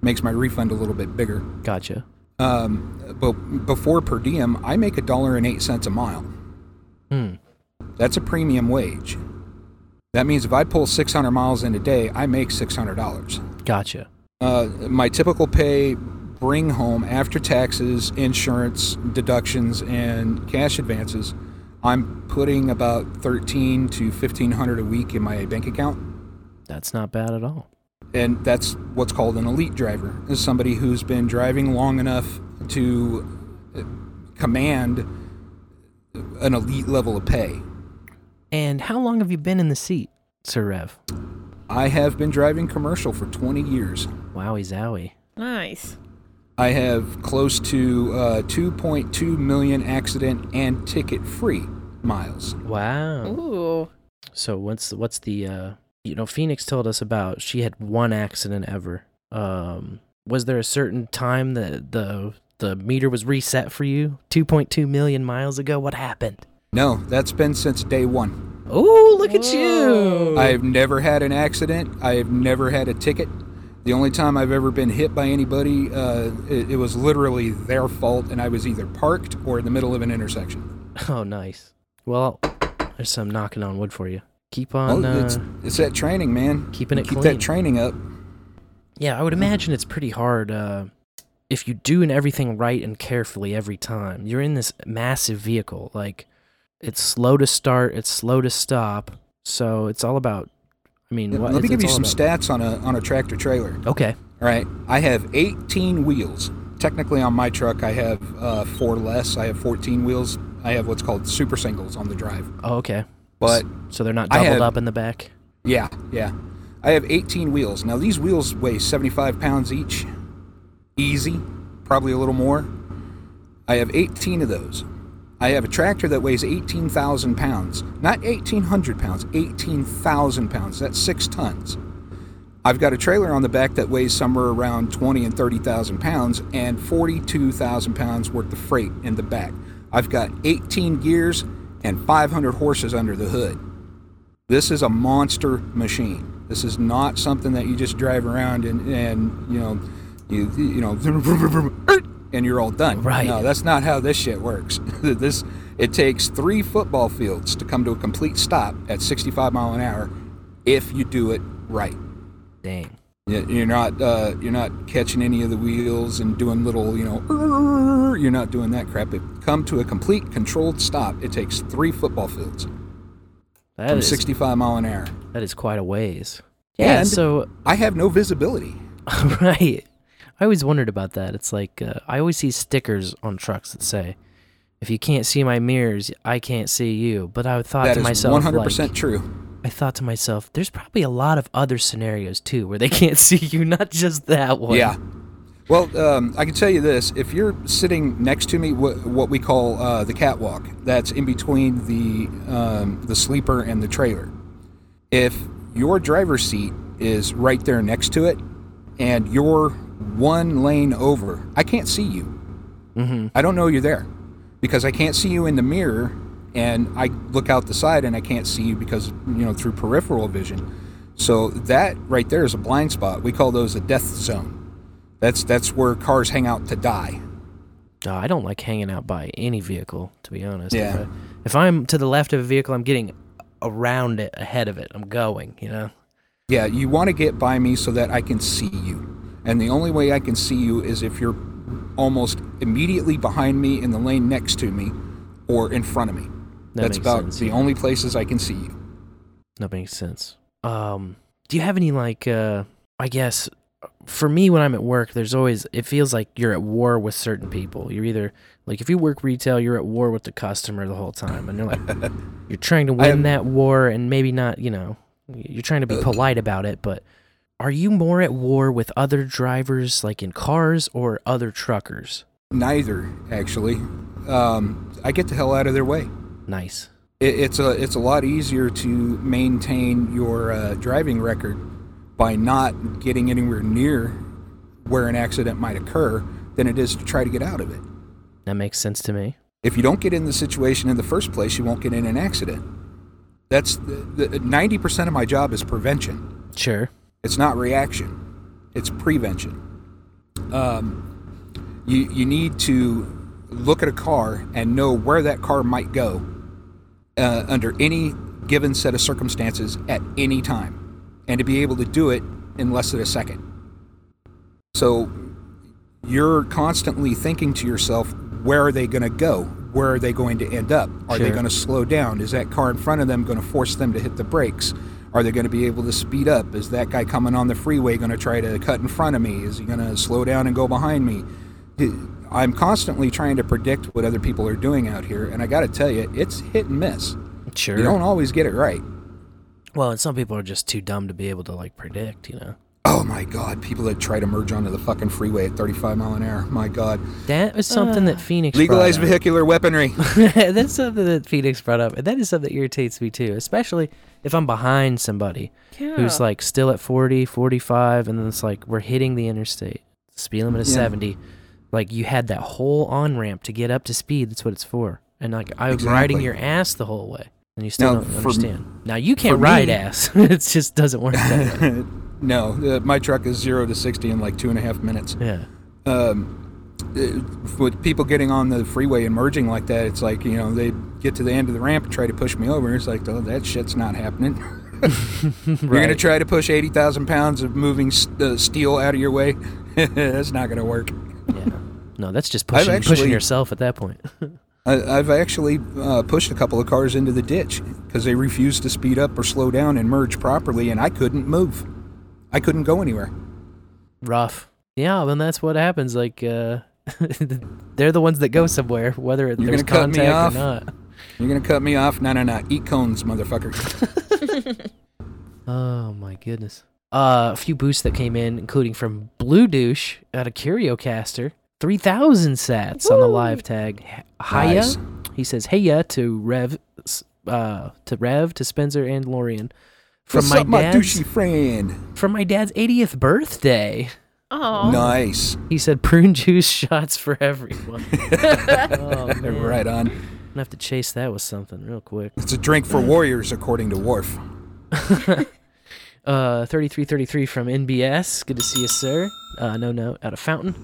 makes my refund a little bit bigger. Gotcha. Um, but before per diem, I make a dollar and eight cents a mile. Hmm. That's a premium wage. That means if I pull 600 miles in a day, I make $600. Gotcha. Uh, my typical pay bring home after taxes, insurance, deductions, and cash advances, I'm putting about 13 to 1500 a week in my bank account. That's not bad at all. and that's what's called an elite driver is somebody who's been driving long enough to command an elite level of pay And how long have you been in the seat, Sir Rev? i have been driving commercial for 20 years Wowie zowie. Nice. i have close to uh, 2.2 million accident and ticket free miles Wow. Ooh. So what's what's the uh you know Phoenix told us about she had one accident ever. Um was there a certain time that the the meter was reset for you 2.2 million miles ago? What happened? No that's been since day one Oh, look at you. i've never had an accident i've never had a ticket the only time I've ever been hit by anybody, uh, it, it was literally their fault, and I was either parked or in the middle of an intersection. Oh, nice. Well, there's some knocking on wood for you. Keep on uh, it's, it's that training, man. keeping it Keep clean. that training up. Yeah, I would imagine it's pretty hard uh, if you're doing everything right and carefully every time. You're in this massive vehicle, like it's slow to start, it's slow to stop, so it's all about. I mean, what, Let me give you some about- stats on a on a tractor trailer. Okay, All right, I have 18 wheels. Technically, on my truck, I have uh, four less. I have 14 wheels. I have what's called super singles on the drive. oh, okay, But so they're not doubled have- up in the back. yeah, yeah, I have 18 wheels. Now these wheels weigh 75 pounds each, easy, probably a little more. I have 18 of those. I have a tractor that weighs 18,000 pounds. Not 1,800 pounds, 18,000 pounds. That's six tons. I've got a trailer on the back that weighs somewhere around 20 and 30,000 pounds and 42,000 pounds worth of freight in the back. I've got 18 gears and 500 horses under the hood. This is a monster machine. This is not something that you just drive around and, and you know, You you know, and you're all done. Right. No, that's not how this shit works. this it takes three football fields to come to a complete stop at 65 mile an hour, if you do it right. Dang. You're not uh, you're not catching any of the wheels and doing little you know. You're not doing that crap. It come to a complete controlled stop. It takes three football fields That from is 65 mile an hour. that is quite a ways. Yeah. And- so I have no visibility. right. I always wondered about that. It's like uh, I always see stickers on trucks that say, "If you can't see my mirrors, I can't see you." But I thought That to is myself, 100% true. I thought to myself, there's probably a lot of other scenarios too where they can't see you, not just that one. Yeah. Well, um, I can tell you this: if you're sitting next to me, what, what we call uh, the catwalk, that's in between the um, the sleeper and the trailer. If your driver's seat is right there next to it, and you're one lane over, I can't see you. Mm-hmm. I don't know you're there because I can't see you in the mirror, and I look out the side and I can't see you because you know through peripheral vision. So that right there is a blind spot. We call those a death zone. That's that's where cars hang out to die. I don't like hanging out by any vehicle, to be honest. Yeah. If, I, if I'm to the left of a vehicle, I'm getting around it, ahead of it. I'm going. You know. Yeah, you want to get by me so that I can see you. And the only way I can see you is if you're almost immediately behind me in the lane next to me or in front of me. That That's about sense, the yeah. only places I can see you. That makes sense. Um, do you have any like uh I guess for me when I'm at work, there's always it feels like you're at war with certain people. You're either like if you work retail, you're at war with the customer the whole time, and you're like you're trying to win am- that war, and maybe not, you know, you're trying to be polite about it, but are you more at war with other drivers, like in cars, or other truckers? Neither, actually. Um, I get the hell out of their way. Nice. It, it's a it's a lot easier to maintain your uh, driving record by not getting anywhere near where an accident might occur than it is to try to get out of it. That makes sense to me. If you don't get in the situation in the first place, you won't get in an accident. That's the ninety percent of my job is prevention. Sure. It's not reaction. It's prevention. Um, you you need to look at a car and know where that car might go uh, under any given set of circumstances at any time, and to be able to do it in less than a second. So you're constantly thinking to yourself, where are they going to go? Where are they going to end up? Are they going to slow down? Is that car in front of them going to force them to hit the brakes? Are they going to be able to speed up? Is that guy coming on the freeway going to try to cut in front of me? Is he going to slow down and go behind me? I'm constantly trying to predict what other people are doing out here, and I got to tell you, it's hit and miss. Sure. You don't always get it right. well, and some people are just too dumb to be able to like predict, you know. Oh my God! People that try to merge onto the fucking freeway at 35 mile an hour. My God! That was something that ah. Phoenix Legalize brought up. vehicular weaponry. That's something that Phoenix brought up, and that is something that irritates me too, especially if I'm behind somebody who's like still at 40, 45, and then it's like we're hitting the interstate, speed limit is Yeah. 70. Like you had that whole on ramp to get up to speed. That's what it's for. And like I was riding your ass the whole way, and you still Now, don't for- understand. Now you can't ride me- ass. it just doesn't work. That no, uh, my truck is zero to 60 in like two and a half minutes. Yeah. Um, uh, with people getting on the freeway and merging like that, it's like you know they get to the end of the ramp and try to push me over. It's like, oh, that shit's not happening. You're gonna try to push 80,000 pounds of moving uh, steel out of your way. That's not gonna work. Yeah. No, that's just pushing pushing yourself at that point. I, I've actually uh, pushed a couple of cars into the ditch because they refused to speed up or slow down and merge properly, and I couldn't move. I couldn't go anywhere. rough. Yeah, then that's what happens. Like, uh, they're the ones that go somewhere, whether You're there's gonna cut me contact off? or not. You're gonna cut me off? No, no, no. Eat cones, motherfucker. Oh my goodness. Uh, a few boosts that came in, including from Blue Douche at a CurioCaster. 3,000 sats on the live tag. H- Hiya. Nice. He says, Heya to Rev, uh, to Rev, to Spencer, and Lorian. From What's my up, my dad's, douchey friend? from my dad's 80th birthday. Oh. Nice. He said prune juice shots for everyone. oh, man. Right on. I'm gonna have to chase that with something real quick. It's a drink for warriors, according to Worf. Uh, 3333 from NBS. Good to see you, sir. Uh, no, no, out of Fountain.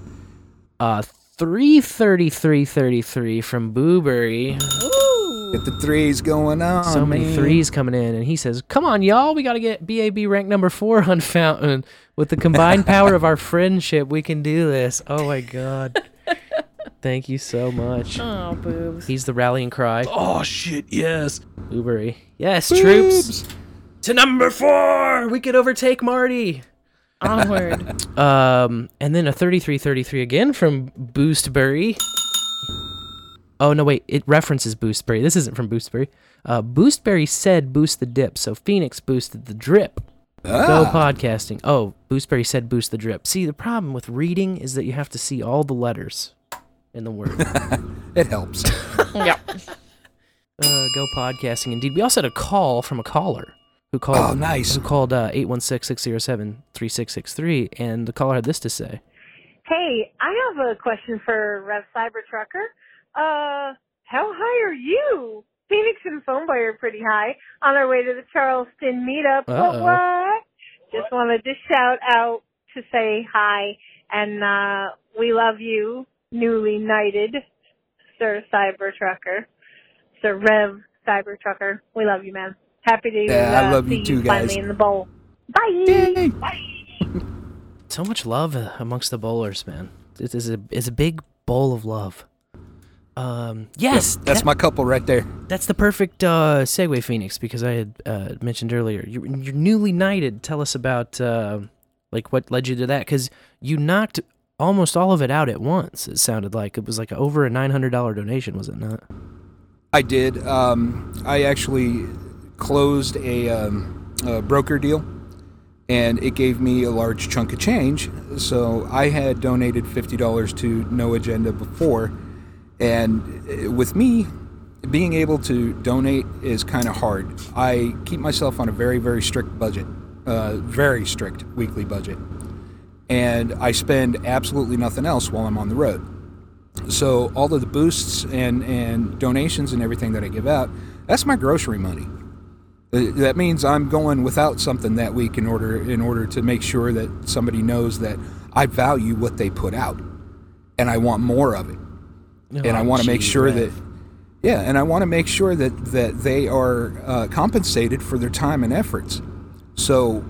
Uh, 33333 from Booberry. Woo! Get the threes going on. so many man. threes coming in, and he says, "Come on, y'all, we got to get BAB rank number four on Fountain. With the combined power of our friendship, we can do this." Oh my god! Thank you so much. Oh, boobs. He's the rallying cry. Oh shit! Yes. Blueberry. Yes, troops to number four. We could overtake Marty. Onward. Um, and then a 3333 again from Boostberry. Oh no, wait, it references Boostberry. This isn't from Boostberry. Uh, Boostberry said boost the dip, so Phoenix boosted the drip. Go Ah, podcasting. Oh, Boostberry said boost the drip. See, the problem with reading is that you have to see all the letters in the word. it helps. yep. uh, go podcasting. Indeed, we also had a call from a caller who called. Oh, nice. Who called uh, 816-607-3663, and the caller had this to say. Hey, I have a question for Rev Cybertrucker. Uh, how high are you? Phoenix and Phoneboy are pretty high on our way to the Charleston meetup. What, Uh-oh. what? Just wanted to shout out to say hi and, uh, we love you, newly knighted Sir Cybertrucker. Sir Rev Cybertrucker. We love you, man. Happy to Yeah, I uh, love see you too, finally guys. in the bowl. Bye. Bye. So much love uh, amongst the bowlers, man. It is a it's a big bowl of love. Um, yes, That's that- my couple right there. that's the perfect uh, segue, Phoenix, because I had uh, mentioned earlier you're, you're newly knighted. Tell us about uh, like what led you to that, because you knocked almost all of it out at once. It sounded like it was like over a nine hundred dollar donation, was it not? I did. Um, I actually closed a, um, a broker deal, and it gave me a large chunk of change. So I had donated fifty dollars to No Agenda before, and uh, with me, being able to donate is kind of hard. I keep myself on a very very strict budget, uh, very strict weekly budget, and I spend absolutely nothing else while I'm on the road. So all of the boosts and, and donations and everything that I give out, that's my grocery money. Uh, That means I'm going without something that week in order in order to make sure that somebody knows that I value what they put out, and I want more of it, and I Oh, want to make sure that, yeah, and I want to make sure that that they are uh, compensated for their time and efforts. So,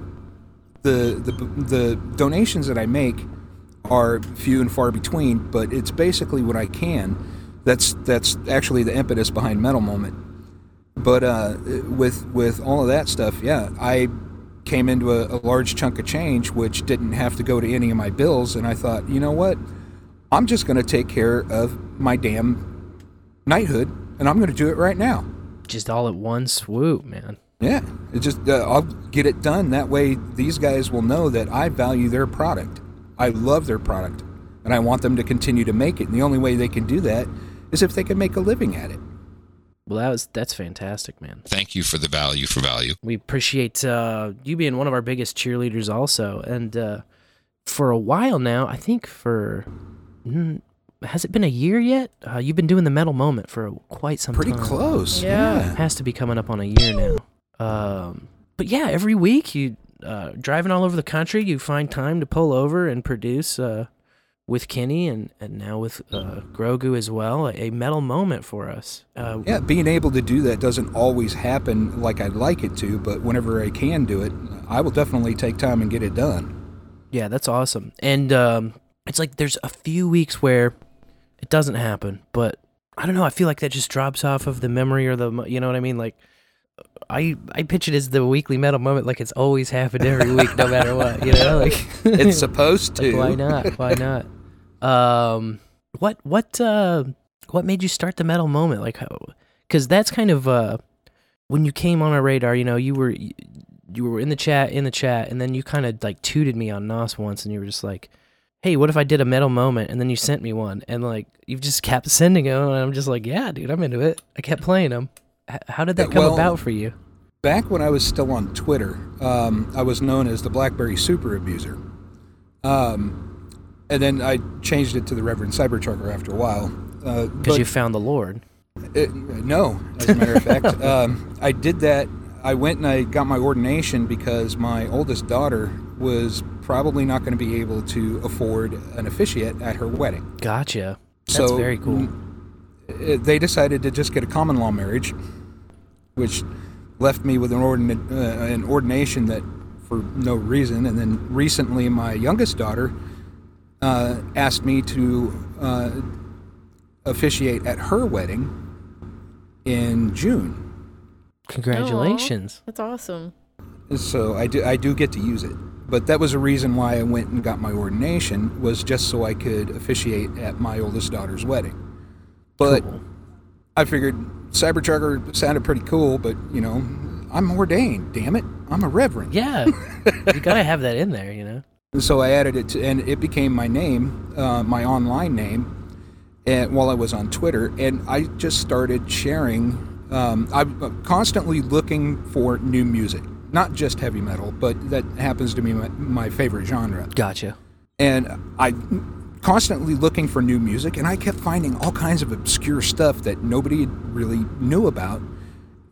the the the donations that I make are few and far between, but it's basically what I can. That's that's actually the impetus behind Metal Moment. But uh, with with all of that stuff, yeah, I came into a, a large chunk of change, which didn't have to go to any of my bills, and I thought, you know what, I'm just going to take care of my damn knighthood, and I'm going to do it right now. Just all at one swoop, man. Yeah, it just uh, I'll get it done. That way, these guys will know that I value their product. I love their product, and I want them to continue to make it. And the only way they can do that is if they can make a living at it. Well, that was that's fantastic, man. Thank you for the value for value. We appreciate uh, you being one of our biggest cheerleaders, also. And uh, for a while now, I think for mm, has it been a year yet? Uh, you've been doing the metal moment for quite some Pretty time. close. Yeah. Yeah. Has to be coming up on a year now. Um, but yeah, every week you uh, driving all over the country, you find time to pull over and produce uh, with Kenny and, and now with uh, Grogu as well a metal moment for us. Uh, Yeah, being able to do that doesn't always happen like I'd like it to, but whenever I can do it, I will definitely take time and get it done. Yeah, that's awesome. And um, it's like there's a few weeks where it doesn't happen, but I don't know. I feel like that just drops off of the memory or the, you know what I mean? Like, I I pitch it as the weekly metal moment, like it's always happened every week, no matter what. You know, like It's supposed like, to. why not? Why not? Um, what what uh what made you start the metal moment? Like. Because that's kind of uh when you came on our radar. You know, you were you were in the chat in the chat, and then you kind of like tooted me on Nos once, and you were just like, "Hey, what if I did a metal moment?" And then you sent me one, and like you've just kept sending them, and I'm just like, "Yeah, dude, I'm into it." I kept playing them. H- how did that come well, about for you? Back when I was still on Twitter, um, I was known as the BlackBerry Super Abuser. Um, and then I changed it to the Reverend Cybertrucker after a while. Because you found the Lord. It, no, as a matter of fact, um, I did that. I went and I got my ordination because my oldest daughter was probably not going to be able to afford an officiate at her wedding. Gotcha. That's so very cool. mm, uh, they decided to just get a common law marriage, which left me with an, ordina- uh, an ordination that for no reason. And then recently, my youngest daughter uh, asked me to uh, officiate at her wedding in June. Congratulations. Aw, that's awesome. So I do I do get to use it. But that was a reason why I went and got my ordination was just so I could officiate at my oldest daughter's wedding. But I figured Cybertrucker sounded pretty cool, but you know, I'm ordained, damn it. I'm a reverend. Yeah. you got to have that in there, you know? And so I added it to, and it became my name, uh, my online name, and while I was on Twitter, and I just started sharing. Um, I'm constantly looking for new music, not just heavy metal, but that happens to be my, my favorite genre. Gotcha. And I constantly looking for new music, and I kept finding all kinds of obscure stuff that nobody really knew about.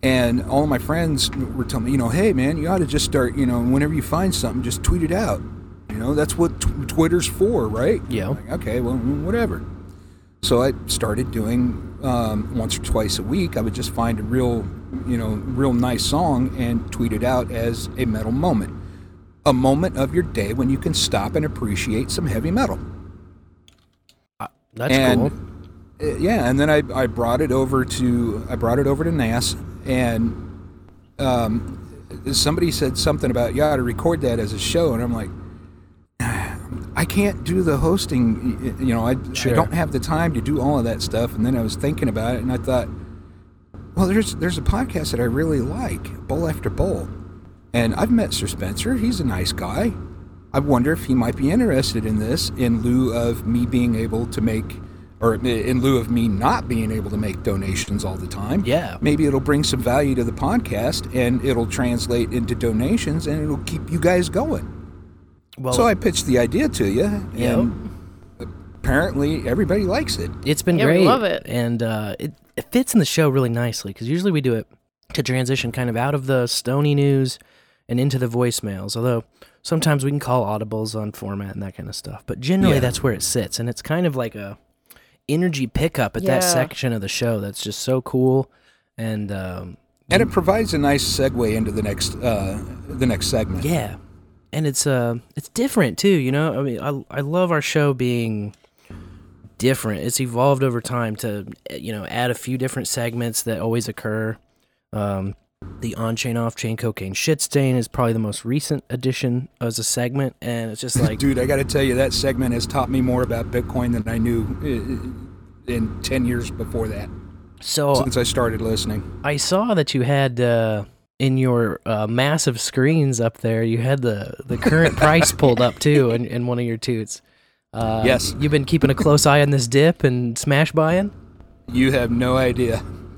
And all my friends were telling me, you know, hey man, you ought to just start, you know, whenever you find something, just tweet it out. You know, that's what t- Twitter's for, right? Yeah. Like, okay, well, whatever. So I started doing um, once or twice a week. I would just find a real, you know, real nice song and tweet it out as a metal moment, a moment of your day when you can stop and appreciate some heavy metal. That's and, cool. uh, Yeah, and then I, I brought it over to I brought it over to NAS, and um, somebody said something about you ought to record that as a show, and I'm like, I can't do the hosting. You know, I, Sure. I don't have the time to do all of that stuff. And then I was thinking about it, and I thought, well, there's there's a podcast that I really like, Bowl After Bowl, and I've met Sir Spencer. He's a nice guy. I wonder if he might be interested in this in lieu of me being able to make, or in lieu of me not being able to make donations all the time. Yeah. Maybe it'll bring some value to the podcast and it'll translate into donations and it'll keep you guys going. Well, so I pitched the idea to you, and Yep. apparently everybody likes it. It's been Yeah, we great. love it. And uh, it, it fits in the show really nicely because usually we do it to transition kind of out of the stony news and into the voicemails. Although sometimes we can call audibles on format and that kind of stuff. But generally Yeah. that's where it sits. And it's kind of like a energy pickup at Yeah. that section of the show that's just so cool. And um, And it provides a nice segue into the next uh, the next segment. Yeah, and it's uh it's different too. You know, I mean, I I love our show being different. It's evolved over time to you know add a few different segments that always occur. Um, the on chain off chain cocaine shit stain is probably the most recent addition as a segment, and it's just like Dude, I got to tell you, that segment has taught me more about Bitcoin than I knew in 10 years before that, so. since I started listening. I saw that you had uh, in your uh, massive screens up there. You had the the current price pulled up too, in, in one of your toots. Uh, Yes. you've been keeping a close eye on this dip and smash buying. You have no idea.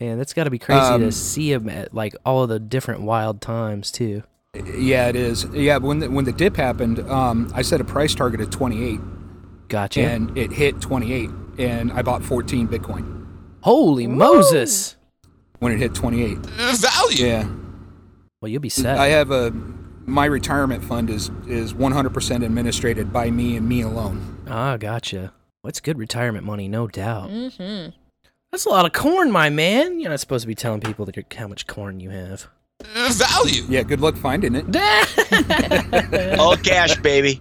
Man, that's got to be crazy to Um, see him at like all of the different wild times too. Yeah, it is. Yeah, when the, when the dip happened, um, I set a price target of 28, Gotcha. and it hit 28, and I bought 14 Bitcoin Holy Moses! When it hit 28. Value. Yeah, Well, you'll be set. I have a my retirement fund is is 100% administrated by me and me alone. ah, gotcha. What's good retirement money? No doubt. Mm-hmm. That's a lot of corn, my man. You're not supposed to be telling people that you're, how much corn you have. Value. Yeah, good luck finding it. All cash, baby.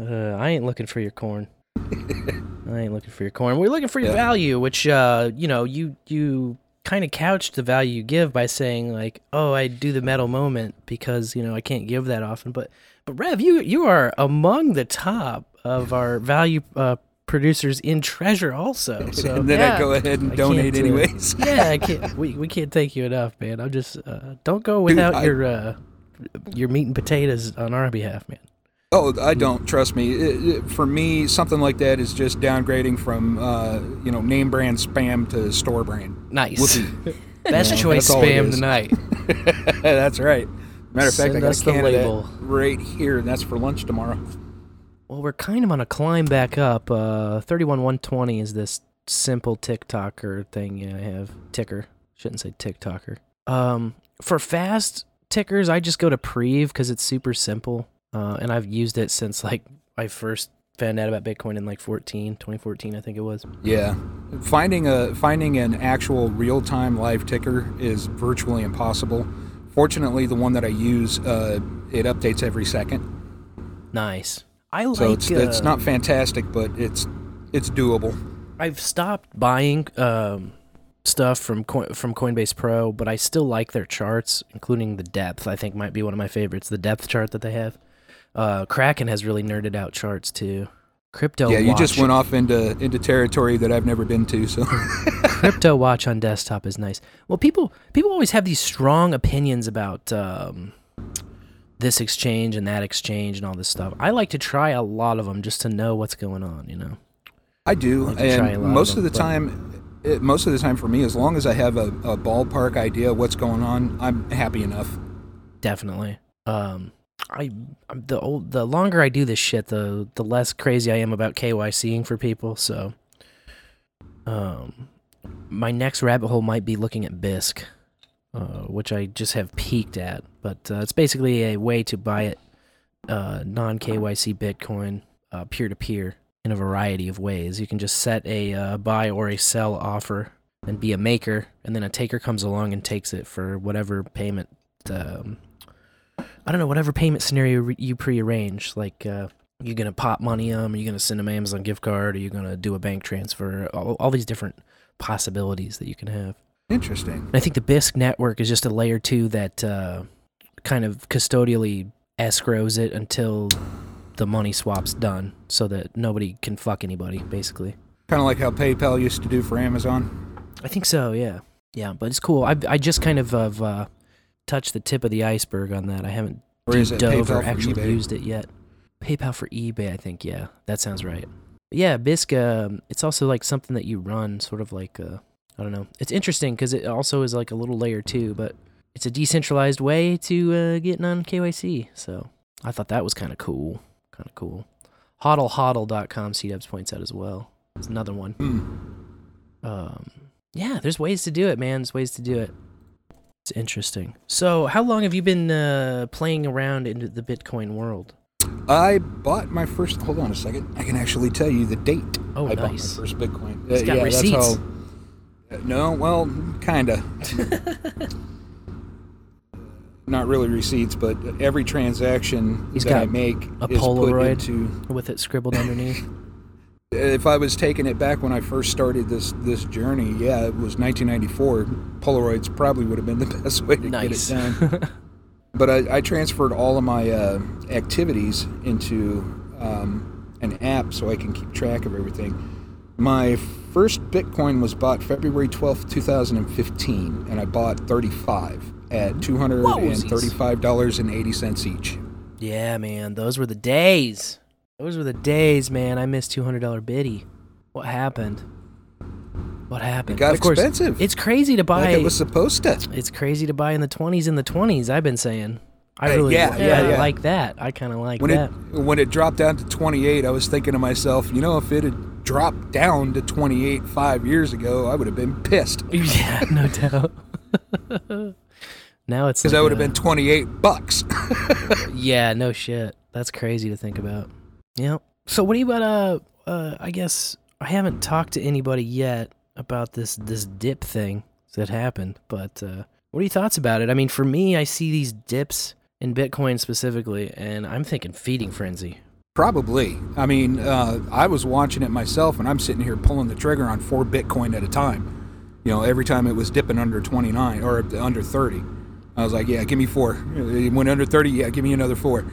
Uh, I ain't looking for your corn. I ain't looking for your corn. We're looking for your Yeah. value, which uh, you know, you you kind of couched the value you give by saying like, "Oh, I do the metal moment because you know I can't give that often." But but Rev, you you are among the top of our value uh, producers in Treasure, also. So and then Yeah. I go ahead and I donate uh, anyways. yeah, I can't. We we can't thank you enough, man. I'm just uh, don't go without I- your uh, your meat and potatoes on our behalf, man. Oh, I don't trust me. It- it- for me, something like that is just downgrading from uh, you know name brand spam to store brand. Nice. Best Yeah, choice that's spam tonight. that's right. Matter of fact, Send I got a the can of that right here, and that's for lunch tomorrow. Well, we're kind of on a climb back up. Uh, 31120 is this simple TikToker thing I have. Ticker, Shouldn't say TikToker. Um, for fast tickers, I just go to Preve because it's super simple. Uh, and I've used it since like I first found out about Bitcoin in like 14, 2014, I think it was. Yeah, finding a finding an actual real time live ticker is virtually impossible. Fortunately, the one that I use, uh, it updates every second. Nice. I like. So it's it's uh, not fantastic, but it's it's doable. I've stopped buying um, stuff from Coin- from Coinbase Pro, but I still like their charts, including the depth. I think might be one of my favorites. The depth chart that they have. Uh, Kraken has really nerded out charts too. Crypto. yeah, you just went off into into territory that I've never been to. So Crypto Watch on desktop is nice. Well, people people always have these strong opinions about um, this exchange and that exchange and all this stuff. I like to try a lot of them just to know what's going on. You know. I do, like try a and of most of them, the time, it, most of the time for me, as long as I have a, a ballpark idea of what's going on, I'm happy enough. Definitely. Um, I I'm the old the longer I do this shit, the the less crazy I am about KYCing for people. So, um, my next rabbit hole might be looking at Bisq, uh, which I just have peeked at. But uh, it's basically a way to buy it uh, non KYC Bitcoin peer to peer in a variety of ways. You can just set a uh, buy or a sell offer and be a maker, and then a taker comes along and takes it for whatever payment. Um, I don't know, whatever payment scenario re- you prearrange. Like, uh, you're gonna pop money on, 'em, are you gonna send them an Amazon gift card, are you gonna do a bank transfer? All, all these different possibilities that you can have. Interesting. And I think the Bisq network is just a layer two that uh, kind of custodially escrows it until the money swap's done, so that nobody can fuck anybody, basically. Kind of like how PayPal used to do for Amazon. I think so, yeah, yeah. But it's cool. I I just kind of have uh, touched the tip of the iceberg on that. I haven't Or is it dove or actually used it yet. PayPal for eBay, I think. Yeah, that sounds right. But yeah, Bisq. Um, it's also like something that you run, sort of like uh, I don't know. It's interesting because it also is like a little layer two, but it's a decentralized way to uh, get non KYC. So I thought that was kind of cool. Kind of cool. HODLHODL.com, CDubs points out as well. It's another one. Um, yeah, there's ways to do it, man. There's ways to do it. It's interesting. So, how long have you been uh, playing around into the Bitcoin world? I bought my first. Hold on a second. I can actually tell you the date. Oh, I bought my nice. first Bitcoin. He's got yeah, receipts. That's how, Uh, no, well, kinda. Not really receipts, but every transaction He's that got I make a is put Polaroid into. with it scribbled underneath. If I was taking it back when I first started this this journey, yeah, it was 1994. Polaroids probably would have been the best way to Nice. get it done. but I, I transferred all of my uh, activities into um, an app so I can keep track of everything. My first Bitcoin was bought February 12th, 2015, and I bought 35 at $235.80 each. yeah, man, those were the days. Those were the days, man. I missed two hundred dollar biddy. What happened? What happened? got of course, expensive. It's crazy to buy. Like it was supposed to. It's crazy to buy in the twenties. In the twenties, I've been saying. I really, yeah, yeah, yeah, yeah. like that. I kind of like when that. it when it dropped down to 28 i was thinking to myself you know if it had dropped down to 28 five years ago i would have been pissed yeah, no doubt. now it's because like that would have been 28 bucks Yeah, no shit. That's crazy to think about. Yep. So what do you about uh uh I guess I haven't talked to anybody yet about this this dip thing that happened, but uh what are your thoughts about it? I mean, for me, I see these dips in Bitcoin specifically, and I'm thinking feeding frenzy. probably i mean uh, i was watching it myself and i'm sitting here pulling the trigger on four bitcoin at a time you know every time it was dipping under 29 or under 30 i was like yeah give me four it went under 30 yeah give me another four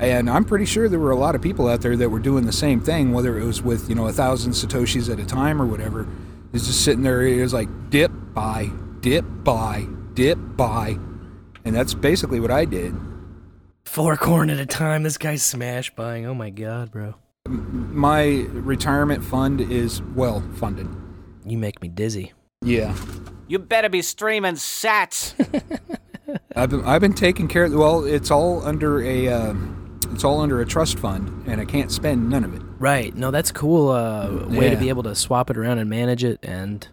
and i'm pretty sure there were a lot of people out there that were doing the same thing whether it was with you know a thousand satoshis at a time or whatever it's just sitting there it was like dip buy dip buy dip buy and that's basically what i did Four corn at a time. This guy's smash buying. Oh my god, bro. my retirement fund is well funded You make me dizzy. yeah You better be streaming sats. I've been, I've been taking care of. Well, it's all under a uh, it's all under a trust fund, and I can't spend none of it. Right. No, that's cool. Uh, way to be able to swap it around and manage it, and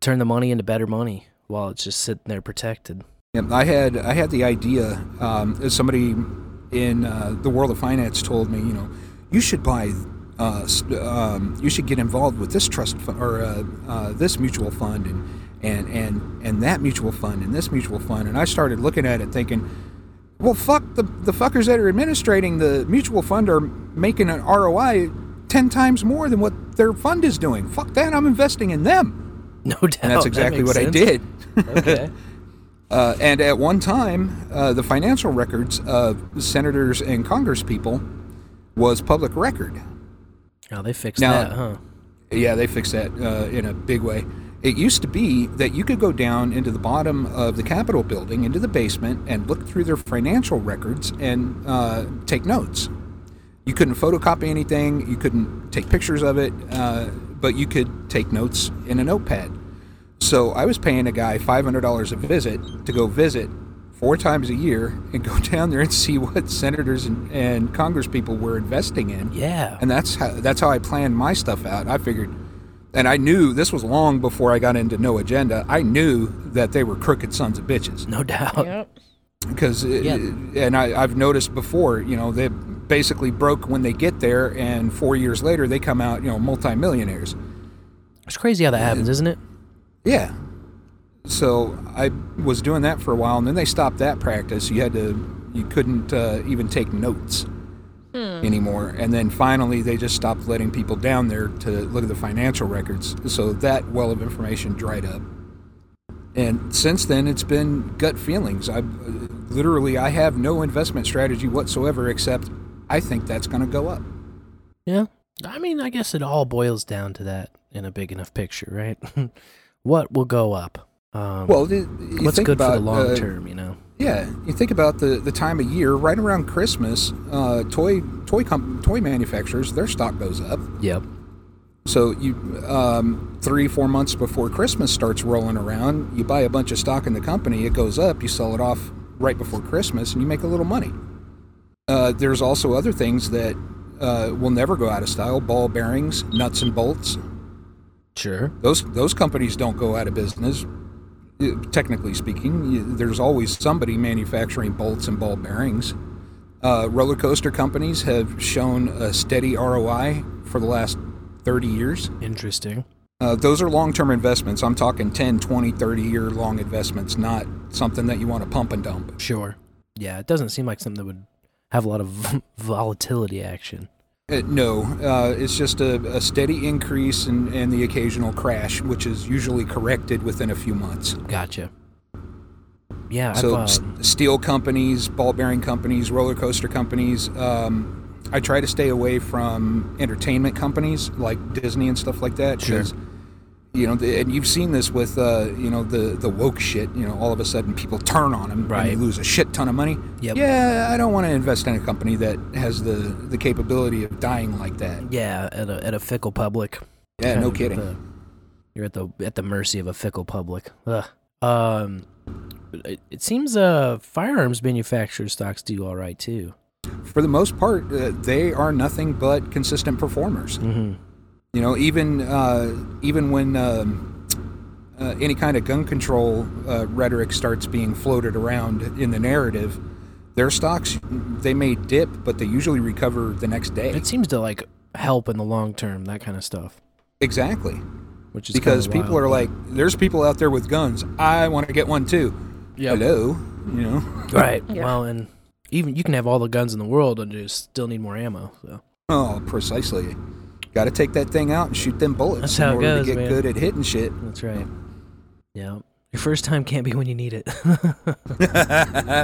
turn the money into better money while it's just sitting there protected. Yeah, I had I had the idea. Um, as somebody in uh, the world of finance told me, you know, you should buy, uh, um, you should get involved with this trust fund or uh, uh, this mutual fund and and and and that mutual fund and this mutual fund. And I started looking at it, thinking, well, fuck the the fuckers that are administrating the mutual fund are making an ROI ten times more than what their fund is doing. Fuck that! I'm investing in them. No doubt. And that's exactly makes what I did. Okay. Uh, and at one time, uh, the financial records of senators and congresspeople was public record. Oh, they fixed Now- that, huh? Yeah, they fixed that uh, in a big way. It used to be that you could go down into the bottom of the Capitol building, into the basement, and look through their financial records and uh, take notes. You couldn't photocopy anything, you couldn't take pictures of it, uh, but you could take notes in a notepad. So I was paying a guy $500 a visit to go visit four times a year and go down there and see what senators and, and congresspeople were investing in. Yeah. And that's how that's how I planned my stuff out. I figured and I knew this was long before I got into no agenda. I knew that they were crooked sons of bitches. No doubt. Yep. Because Yeah. and I, I've noticed before, you know, they basically broke when they get there, and four years later they come out, you know, multimillionaires. It's crazy how that happens, isn't it? Yeah. So I was doing that for a while, and then they stopped that practice. You had to, you couldn't uh, even take notes anymore. And then finally, they just stopped letting people down there to look at the financial records. So that well of information dried up. And since then, it's been gut feelings. I literally, I have no investment strategy whatsoever, except I think that's going to go up. Yeah. I mean, I guess it all boils down to that in a big enough picture, right? what will go up? Um, Well, the- you what's think good for the long uh, term, you know? Yeah, you think about the, the time of year, right around Christmas, uh, toy toy com- toy manufacturers, their stock goes up. Yep. So you um, three four months before Christmas starts rolling around, you buy a bunch of stock in the company, it goes up, you sell it off right before Christmas, and you make a little money. Uh, there's also other things that uh, will never go out of style: ball bearings, nuts and bolts. Sure. Those those companies don't go out of business. Technically speaking, there's always somebody manufacturing bolts and ball bearings. Uh, roller coaster companies have shown a steady ROI for the last 30 years. Interesting. Uh, those are long term investments. I'm talking 10, 20, 30 year long investments, not something that you want to pump and dump. Sure. Yeah, it doesn't seem like something that would have a lot of volatility action. Uh, no, uh, it's just a, a steady increase and, and the occasional crash, which is usually corrected within a few months. Gotcha. Yeah, so I've, s- um, steel companies, ball bearing companies, roller coaster companies. Um, I try to stay away from entertainment companies like Disney and stuff like that. Sure. You know, and you've seen this with uh, you know the the woke shit. You know, all of a sudden people turn on them and they lose a shit ton of money. Yep. Yeah, I don't want to invest in a company that has the the capability of dying like that. yeah, at a at a fickle public. Yeah, no kidding. the- you're at the at the mercy of a fickle public. Ugh. Um, it, it seems uh firearms manufacturer stocks do all right too. For the most part, uh, they are nothing but consistent performers. Mm-hmm. You know, even uh, even when um, uh, any kind of gun control uh, rhetoric starts being floated around in the narrative, their stocks they may dip, but they usually recover the next day. It seems to like help in the long term, that kind of stuff. exactly, Which is because kinda people wild, are like, "There's people out there with guns. I want to get one too." Yep. Hello, you know. right. Yeah. Well, and even you can have all the guns in the world and just still need more ammo. So Oh, precisely. Got to take that thing out and shoot them bullets That's in how it order goes, to get man. good at hitting shit. that's right. Yeah. Your first time can't be when you need it.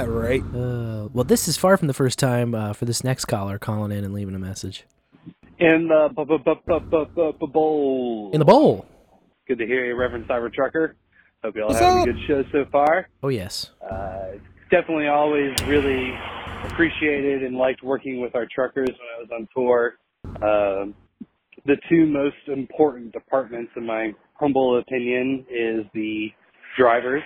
right. Uh, well, this is far from the first time uh, for this next caller calling in and leaving a message. In the bu- bu- bu- bu- bu- bu- bu- bowl. In the bowl. Good to hear you, Reverend Cyber Trucker. Hope you all What's having up? a good show so far. Oh, yes. Uh, definitely always really appreciated and liked working with our truckers when I was on tour. Um, the two most important departments, in my humble opinion, is the drivers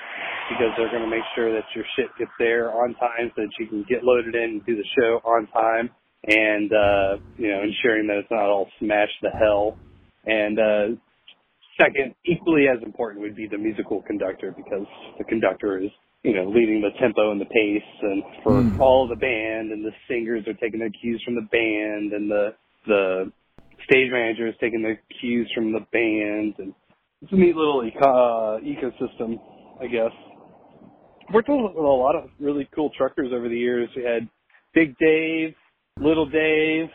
because they're going to make sure that your shit gets there on time so that you can get loaded in and do the show on time and, uh, you know, ensuring that it's not all smashed to hell. And, uh, second, equally as important, would be the musical conductor because the conductor is, you know, leading the tempo and the pace, and for Hmm. all the band, and the singers are taking their cues from the band, and the the stage manager is taking the cues from the band, and it's a neat little eco- uh, ecosystem, I guess. Worked with a lot of really cool truckers over the years. We had Big Dave, Little Dave,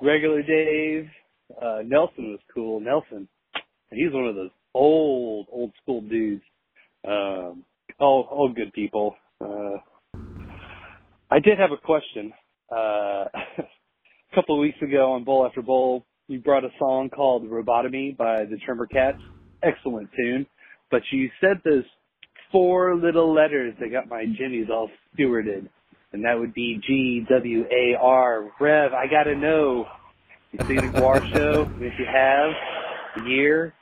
Regular Dave. Uh, Nelson was cool. Nelson, he's one of those old, old school dudes. Um, all, all good people. Uh, I did have a question. Uh, a couple of weeks ago on Bowl After Bowl, you brought a song called Robotomy by the Tremor Cats. Excellent tune. But you said those four little letters that got my jimmies all stewarded. And that would be G W A R. Rev, I gotta know. You seen the GWAR show? If you have, the year,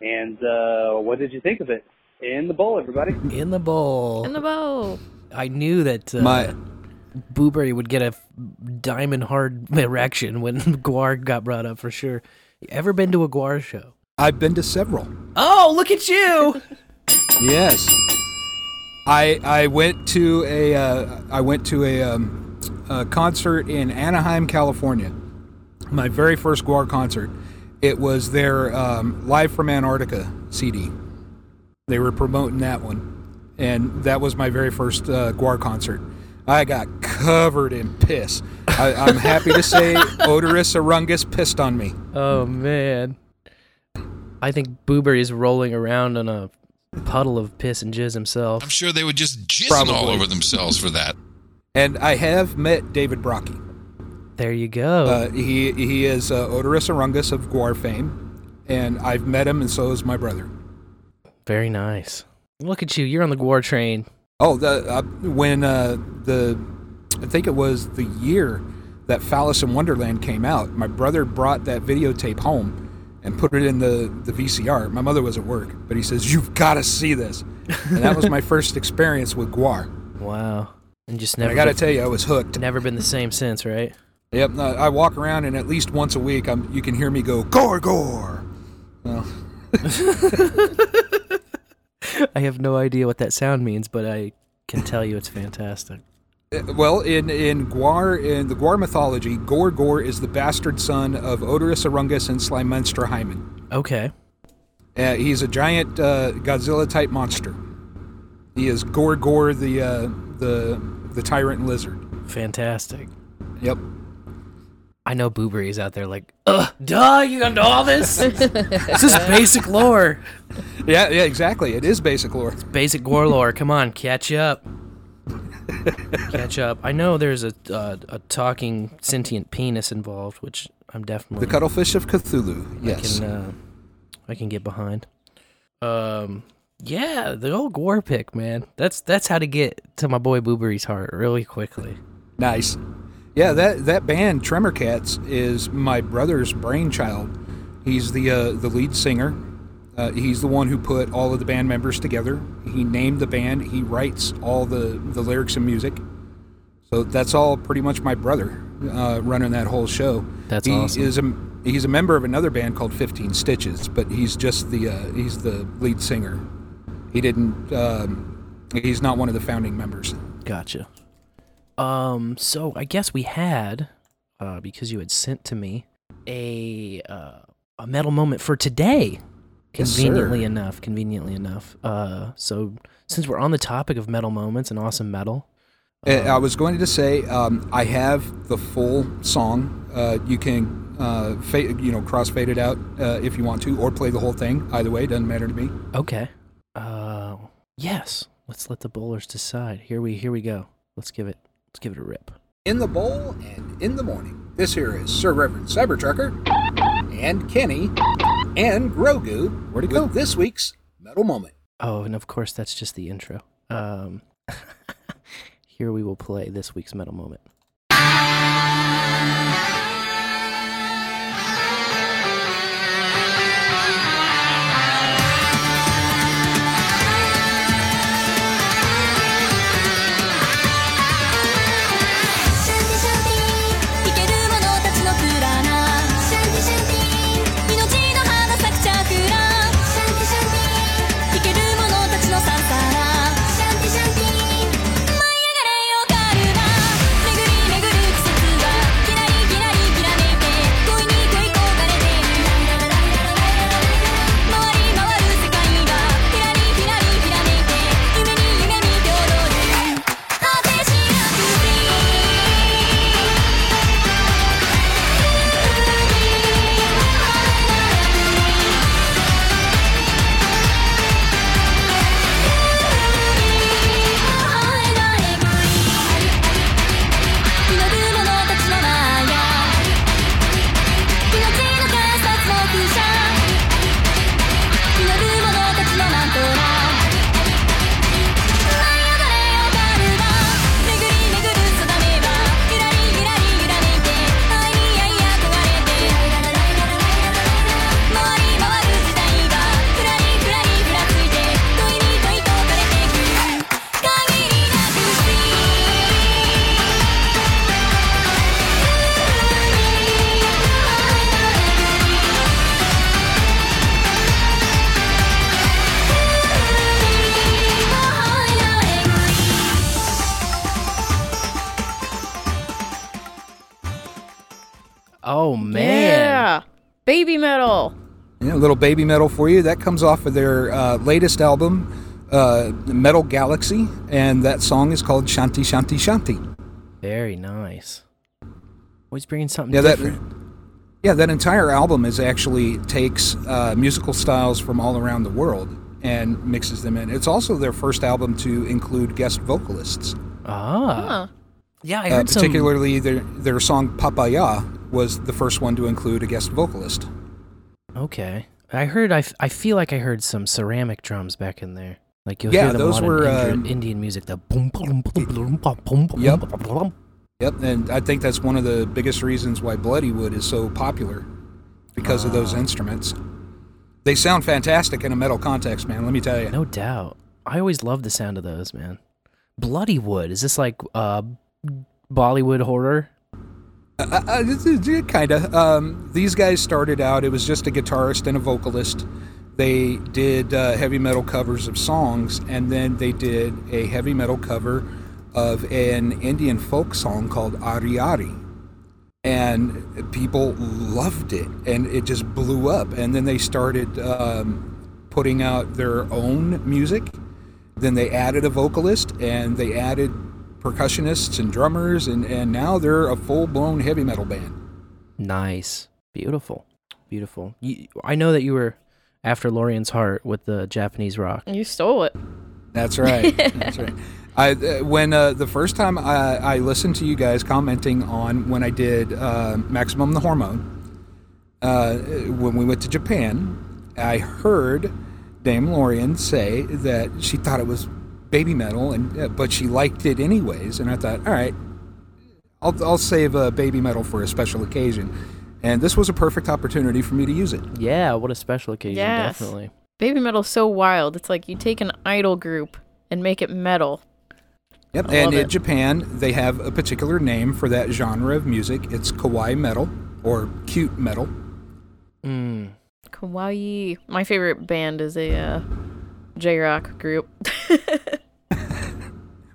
and uh, what did you think of it? In the bowl, everybody. In the bowl. In the bowl. I knew that uh, My- Booberry would get a diamond hard erection when GWAR got brought up for sure. You ever been to a GWAR show? I've been to several. Oh, look at you! Yes. I I went to a uh, I went to a, um, a concert in Anaheim, California. My very first GWAR concert. It was their um, Live from Antarctica CD. They were promoting that one, and that was my very first uh, GWAR concert. I got covered in piss. I, I'm happy to say Oderus Urungus pissed on me. Oh man, I think Booberry is rolling around on a puddle of piss and jizz himself. I'm sure they would just jizz all over themselves for that. And I have met David Brockie. There you go. Uh, he he is uh, Oderus Urungus of GWAR fame, and I've met him, and so is my brother. Very nice. Look at you. You're on the GWAR train. Oh, the uh, when uh, the I think it was the year that Phallus in Wonderland came out. My brother brought that videotape home and put it in the the VCR. My mother was at work, but he says you've got to see this, and that was my first experience with GWAR. Wow. And just And never. I got to tell you, I was hooked. Never been the same since, right? Yep, no, I walk around and at least once a week, I'm, you can hear me go gore gore. Well, I have no idea what that sound means, but I can tell you it's fantastic. Uh, Well, in in GWAR in the GWAR mythology, Gor-Gor is the bastard son of Oderus Urungus and Slimenstra Hymen. Okay. Uh, he's a giant uh, Godzilla type monster. He is Gor-Gor the uh, the the tyrant lizard. Fantastic. Yep. I know Booberry's out there like, ugh, duh, you got all this? this is basic lore. Yeah, yeah, exactly. It is basic lore. It's basic gore lore. Come on, catch up. catch up. I know there's a uh, a talking sentient penis involved, which I'm definitely The cuttlefish of Cthulhu. Yes. I can uh, I can get behind. Um, yeah, the old gore pick, man. That's that's how to get to my boy Booberry's heart really quickly. Nice. Yeah, that that band Tremor Cats is my brother's brainchild. He's the uh, the lead singer. Uh, he's the one who put all of the band members together. He named the band. He writes all the the lyrics and music. So that's all pretty much my brother uh, running that whole show. That's he awesome. Is a, he's a member of another band called Fifteen Stitches, but he's just the uh, he's the lead singer. He didn't. Um, he's not one of the founding members. Gotcha. Um, so I guess we had, uh, because you had sent to me a uh, a metal moment for today. Yes. Conveniently enough, conveniently enough. Uh, so since we're on the topic of metal moments and awesome metal, Uh, I was going to say um, I have the full song. Uh, you can uh, fa- you know cross fade it out uh, if you want to, or play the whole thing. Either way, doesn't matter to me. okay. Uh, yes. Let's let the bowlers decide. Here we here we go. Let's give it let's give it a rip. In the bowl and in the morning. This here is Sir Reverend CyberTrucker and Kenny and Grogu. Where'd he go? This week's metal moment. Oh, and of course that's just the intro. Um, here we will play this week's metal moment. Little BABYMETAL for you. That comes off of their uh, latest album, uh, Metal Galaxy, and that song is called Shanti Shanti Shanti. Very nice. Always bringing something Yeah, that yeah, that entire album is actually takes uh, musical styles from all around the world and mixes them in. It's also their first album to include guest vocalists. Ah. Huh. Yeah, I Uh, heard some. particularly their their song Papaya was the first one to include a guest vocalist. Okay. I heard. I, f- I feel like I heard some ceramic drums back in there. Like you'll Yeah, hear them those were, in Indian, um, Indian music. The boom, boom, boom, boom, boom, boom, boom, Yep. boom. Yep, and I think that's one of the biggest reasons why Bloodywood is so popular because of those Ah. instruments. They sound fantastic in a metal context, man. Let me tell you. No doubt. I always love the sound of those, man. Bloodywood. Is this like uh, Bollywood horror? Uh, uh, kind of. Um, these guys started out, it was just a guitarist and a vocalist. They did uh, heavy metal covers of songs, and then they did a heavy metal cover of an Indian folk song called Ari Ari. And people loved it, and it just blew up. And then they started um, putting out their own music. Then they added a vocalist, and they added percussionists and drummers, and, and now they're a full blown heavy metal band. Nice. Beautiful. Beautiful. You, I know that you were after Lorian's heart with the Japanese rock. You stole it. That's right. That's right. I uh, when uh, the first time I, I listened to you guys commenting on when I did uh, Maximum the Hormone, uh, when we went to Japan, I heard Dame Lorian say that she thought it was BABYMETAL, and uh, but she liked it anyways. And I thought, all right, I'll I'll save uh, BABYMETAL for a special occasion. And this was a perfect opportunity for me to use it. Yeah, what a special occasion, Yes. definitely. BABYMETAL's so wild. It's like you take an idol group and make it metal. Yep. I and in it. Japan, they have a particular name for that genre of music. It's kawaii metal or cute metal. Mm. Kawaii. My favorite band is a uh, J-rock group.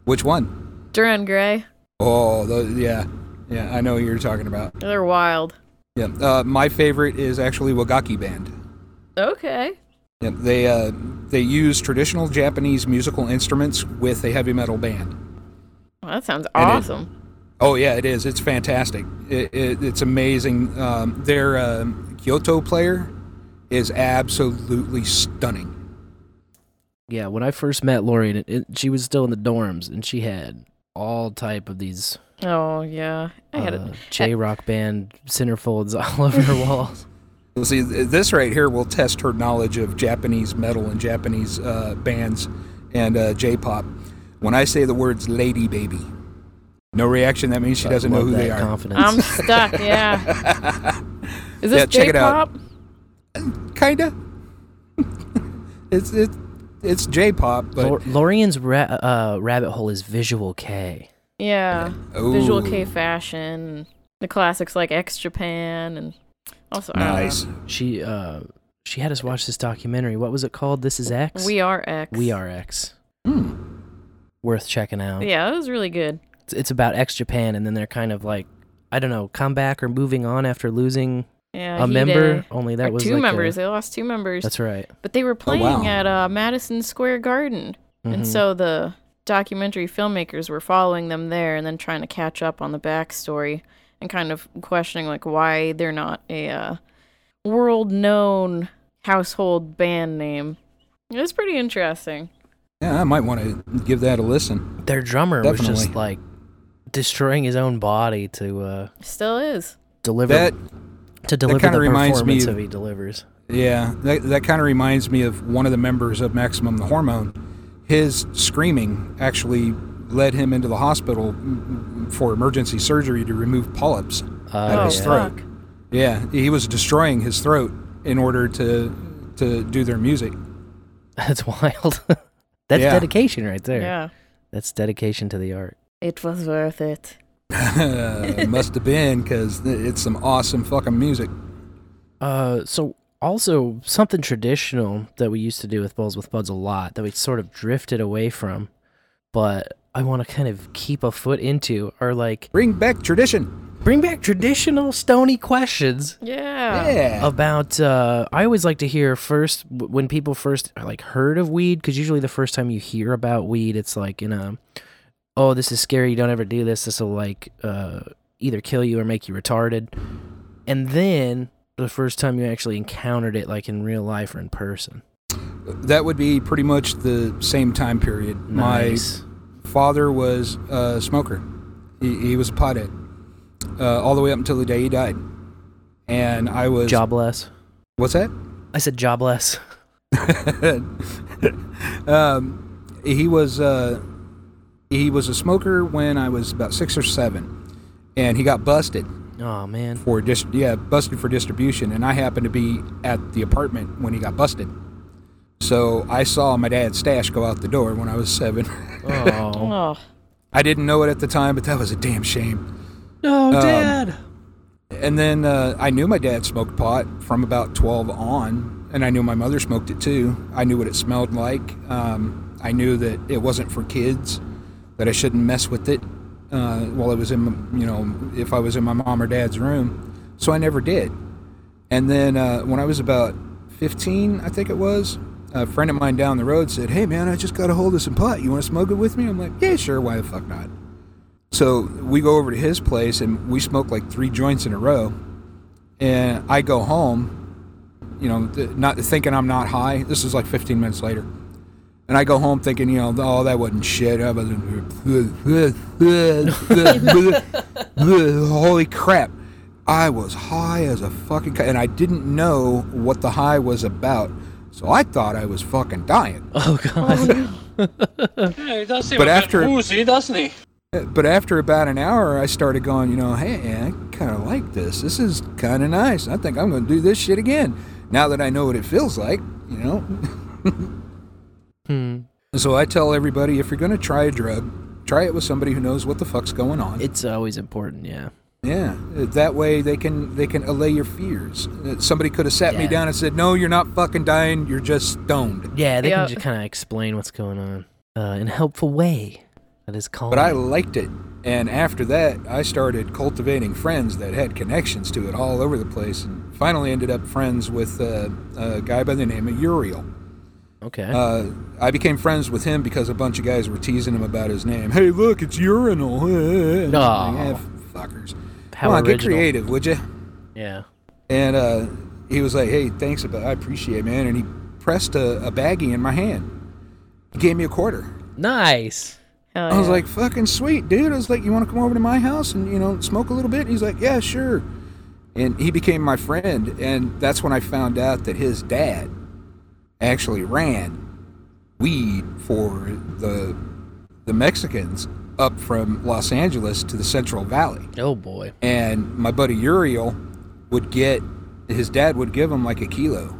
Which one? Dir En Grey. Oh, yeah. Yeah, I know who you're talking about. They're wild. Yeah. Uh, my favorite is actually Wagakki Band. Okay. Yeah, they uh, they use traditional Japanese musical instruments with a heavy metal band. Well, that sounds it- awesome. Oh yeah, it is. It's fantastic. It, it, it's amazing. Um, their um, koto player is absolutely stunning. Yeah, when I first met Lorian, it, it, she was still in the dorms, and she had all type of these Oh yeah. I had uh, a J rock band centerfolds all over her walls. Well, see, this right here will test her knowledge of Japanese metal and Japanese uh, bands and uh, J-pop. When I say the words "LadyBaby," no reaction. That means she doesn't know love who they are. confidence. I'm stuck. Yeah. Is this Yeah, check it out. J-pop? Kinda. it's it, it's J-pop, but Lor- Lorian's ra- uh, rabbit hole is visual kei. Yeah. Visual kei fashion. The classics like X Japan and also I don't nice. She uh she had us watch this documentary. What was it called? This is X. We are X. We are X. Hmm. Worth checking out. Yeah, it was really good. It's, it's about X Japan, and then they're kind of like I don't know, come back or moving on after losing Yeah, a member. did. Only that Or was two like a- members. they lost two members. That's right. But they were playing wow. at uh, Madison Square Garden, Mhm. and so the documentary filmmakers were following them there, and then trying to catch up on the backstory, and kind of questioning like why they're not a uh, world-known household band name. It was pretty interesting. Yeah, I might want to give that a listen. Their drummer was just like destroying his own body to uh Still is. deliver That to deliver kinda the reminds me performance of- of he delivers. Yeah, that, that kind of reminds me of one of the members of Maximum the Hormone. His screaming actually led him into the hospital for emergency surgery to remove polyps oh, out Oh, of his yeah. throat. Yeah, he was destroying his throat in order to to do their music. That's wild. That's Yeah. dedication right there. Yeah. That's dedication to the art. It was worth it. Must have been because it's some awesome fucking music. Uh, so also something traditional that we used to do with Bowls with Buds a lot that we sort of drifted away from, but I want to kind of keep a foot into are like Bring back tradition. Bring back traditional stony questions Yeah. Yeah. about. Uh, I always like to hear first when people first like heard of weed, because usually the first time you hear about weed, it's like in a, oh, this is scary. You don't ever do this. This will like uh, either kill you or make you retarded. And then the first time you actually encountered it, like in real life or in person. That would be pretty much the same time period. Nice. My father was a smoker. He, he was a pothead uh, all the way up until the day he died. And I was Jobless. What's that? I said jobless. um, he was uh, he was a smoker when I was about six or seven, and he got busted Oh man. for dis- yeah busted for distribution, and I happened to be at the apartment when he got busted. So I saw my dad's stash go out the door when I was seven. Oh. I didn't know it at the time, but that was a damn shame. No, Um, Dad. And then uh, I knew my dad smoked pot from about 12 on, and I knew my mother smoked it too. I knew what it smelled like. Um, I knew that it wasn't for kids, that I shouldn't mess with it uh, while I was in, you know, if I was in my mom or dad's room. So I never did. And then uh, when I was about 15, I think it was, a friend of mine down the road said, Hey man, I just got a hold of some pot. You want to smoke it with me? I'm like, Yeah, sure. Why the fuck not? So we go over to his place and we smoke like three joints in a row. And I go home, you know, not thinking I'm not high. This is like 15 minutes later. And I go home thinking, you know, oh, that wasn't shit. I was holy crap. I was high as a fucking ki- and I didn't know what the high was about. So I thought I was fucking dying. Oh god. Oh, yeah, he does seem But a after- bit woozy, doesn't he? But after about an hour, I started going, you know, hey, I kind of like this. This is kind of nice. I think I'm going to do this shit again. Now that I know what it feels like, you know. Hmm. So I tell everybody if you're going to try a drug, try it with somebody who knows what the fuck's going on. It's always important, yeah. Yeah, that way they can they can allay your fears. Uh, Somebody could have sat me down and said, "No, you're not fucking dying. You're just stoned." Yeah, they Yeah. can just kind of explain what's going on uh, in a helpful way. That is called. But I liked it, and after that, I started cultivating friends that had connections to it all over the place, and finally ended up friends with uh, a guy by the name of Uriel. Okay. Uh, I became friends with him because a bunch of guys were teasing him about his name. Hey, look, it's urinal. And I'm like, Aw. "Eh, fuckers. How Come on, get creative, would you? yeah. And uh, he was like, "Hey, thanks, but I appreciate, it, man." And he pressed a, a baggie in my hand. He gave me a quarter. Nice. Hell I was yeah. like, "Fucking sweet, dude!" I was like, "You want to come over to my house and you know smoke a little bit?" And he's like, "Yeah, sure." And he became my friend, and that's when I found out that his dad actually ran weed for the the Mexicans up from Los Angeles to the Central Valley Oh boy. and my buddy Uriel would get his dad would give him like a kilo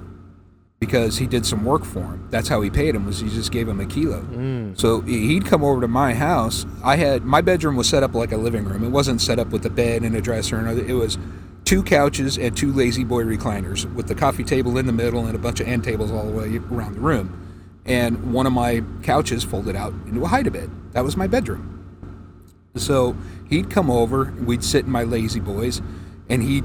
because he did some work for him. That's how he paid him was he just gave him a kilo. Mm. So he'd come over to my house. I had my bedroom was set up like a living room. It wasn't set up with a bed and a dresser and other. It was two couches and two lazy boy recliners with the coffee table in the middle and a bunch of end tables all the way around the room. And one of my couches folded out into a hide a bed. That was my bedroom. So he'd come over, we'd sit in my lazy boys, and he'd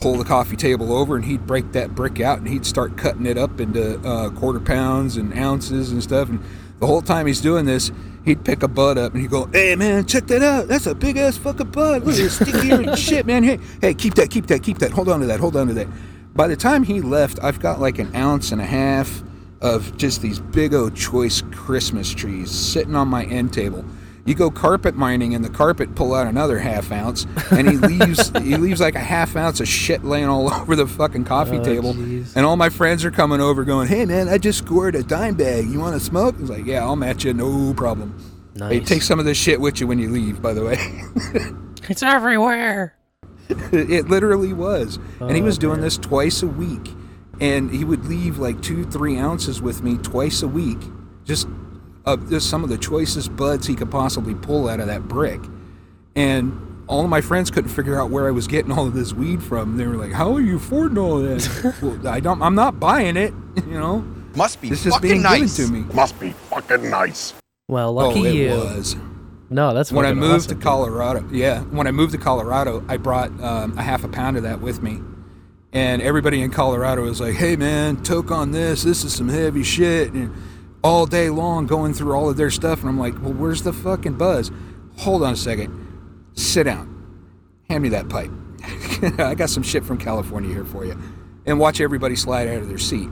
pull the coffee table over and he'd break that brick out and he'd start cutting it up into uh, quarter pounds and ounces and stuff. And the whole time he's doing this, he'd pick a bud up and he'd go, "Hey man, check that out. That's a big ass fucking bud. Look at this sticky shit, man. Hey, hey, keep that, keep that, keep that. Hold on to that. Hold on to that." By the time he left, I've got like an ounce and a half of just these big old choice Christmas trees sitting on my end table. You go carpet mining, and the carpet pull out another half ounce, and he leaves he leaves like a half ounce of shit laying all over the fucking coffee Oh, table. jeez. And all my friends are coming over, going, "Hey man, I just scored a dime bag. You want to smoke?" He's like, "Yeah, I'll match you, no problem." Hey, Nice. take some of this shit with you when you leave. By the way, It's everywhere. it literally was, and he Oh, was doing this twice a week, and he would leave like two, three ounces with me twice a week, just of just some of the choicest buds he could possibly pull out of that brick, and all of my friends couldn't figure out where I was getting all of this weed from. They were like, "How are you affording all that?" well, I don't. I'm not buying it. You know, Must be it's just fucking being nice. given to me. Must be fucking nice. Well, lucky oh, it you. was. No, that's when I moved awesome, to Colorado. Yeah, when I moved to Colorado, I brought um, a half a pound of that with me, and everybody in Colorado was like, "Hey man, toke on this. This is some heavy shit." And all day long going through all of their stuff, and I'm like, "Well, where's the fucking buzz?" Hold on a second. Sit down. Hand me that pipe. I got some shit from California here for you, and watch everybody slide out of their seat.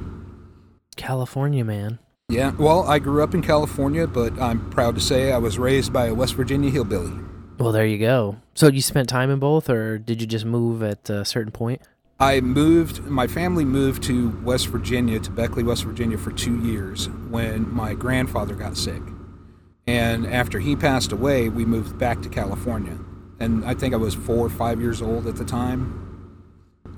California man. Yeah, well, I grew up in California, but I'm proud to say I was raised by a West Virginia hillbilly. Well, there you go. So you spent time in both, or did you just move at a certain point? I moved, my family moved to West Virginia, to Beckley, West Virginia for two years when my grandfather got sick. And after he passed away, we moved back to California. And I think I was four or five years old at the time.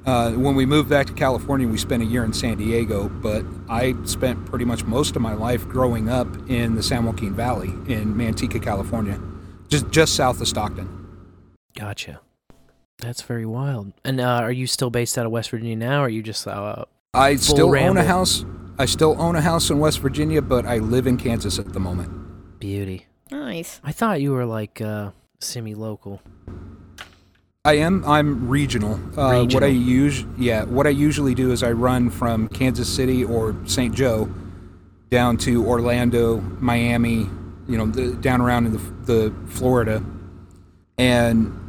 Uh, when we moved back to California, we spent a year in San Diego, but I spent pretty much most of my life growing up in the San Joaquin Valley in Manteca, California, just just south of Stockton. Gotcha. That's very wild. And uh, are you still based out of West Virginia now, or are you just uh, I full still own a house. I still own a house in West Virginia, but I live in Kansas at the moment. Beauty. Nice. I thought you were like uh, semi-local. I am. I'm regional. Uh, What I use, yeah, what I usually do is I run from Kansas City or St. Joe down to Orlando, Miami, you know, the, down around in the, the Florida, and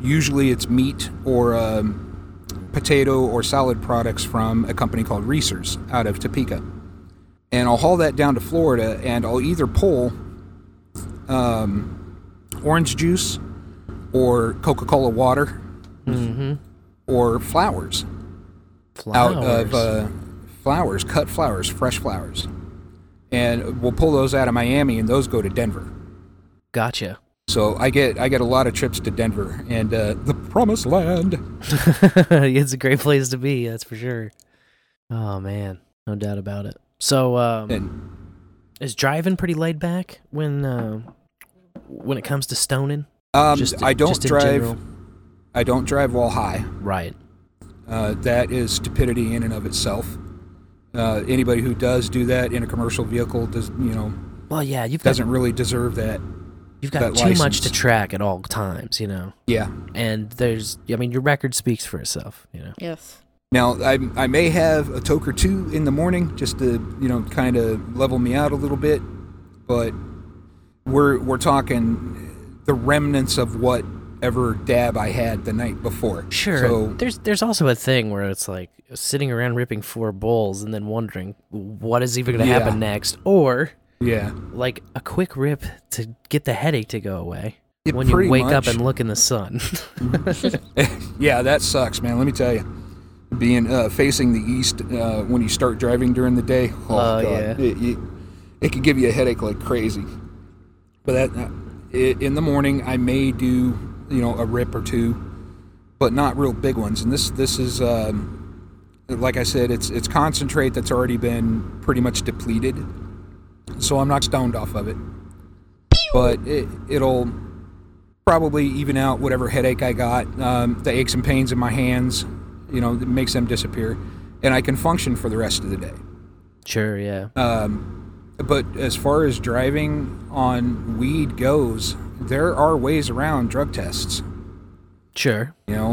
usually it's meat or um, potato or salad products from a company called Reser's out of Topeka, and I'll haul that down to Florida, and I'll either pull um, orange juice or Coca-Cola water Mm-hmm. or flowers, out of uh, flowers, cut flowers, fresh flowers, and we'll pull those out of Miami, and those go to Denver. Gotcha. So I get I get a lot of trips to Denver and uh, the Promised Land. it's a great place to be, that's for sure. Oh man, no doubt about it. So, um, is driving pretty laid back when uh, when it comes to stoning? Um, I don't drive. I don't drive while high. Right. Uh, that is stupidity in and of itself. Uh, anybody who does do that in a commercial vehicle does, you know, Well, yeah, you've doesn't really deserve that. You've got that too much to track at all times, you know. Yeah. And there's, I mean, your record speaks for itself, you know. Yes. Now, I, I may have a toke or two in the morning just to, you know, kind of level me out a little bit, but we're we're talking the remnants of whatever dab I had the night before. Sure. So there's there's also a thing where it's like sitting around ripping four bowls and then wondering what is even going to Yeah. happen next, or yeah, like a quick rip to get the headache to go away Yeah, when you wake up and look in the sun. yeah, that sucks, man. Let me tell you, being uh, facing the east uh, when you start driving during the day, oh, Oh, god, yeah. it, it, it could give you a headache like crazy. But that uh, i in the morning, I may do you know a rip or two, but not real big ones. And this this is um, like I said, it's it's concentrate that's already been pretty much depleted, so I'm not stoned off of it. But it, it'll probably even out whatever headache I got, um, the aches and pains in my hands, you know, it makes them disappear, and I can function for the rest of the day. sure, yeah. Um, but as far as driving on weed goes, there are ways around drug tests. Sure. You know,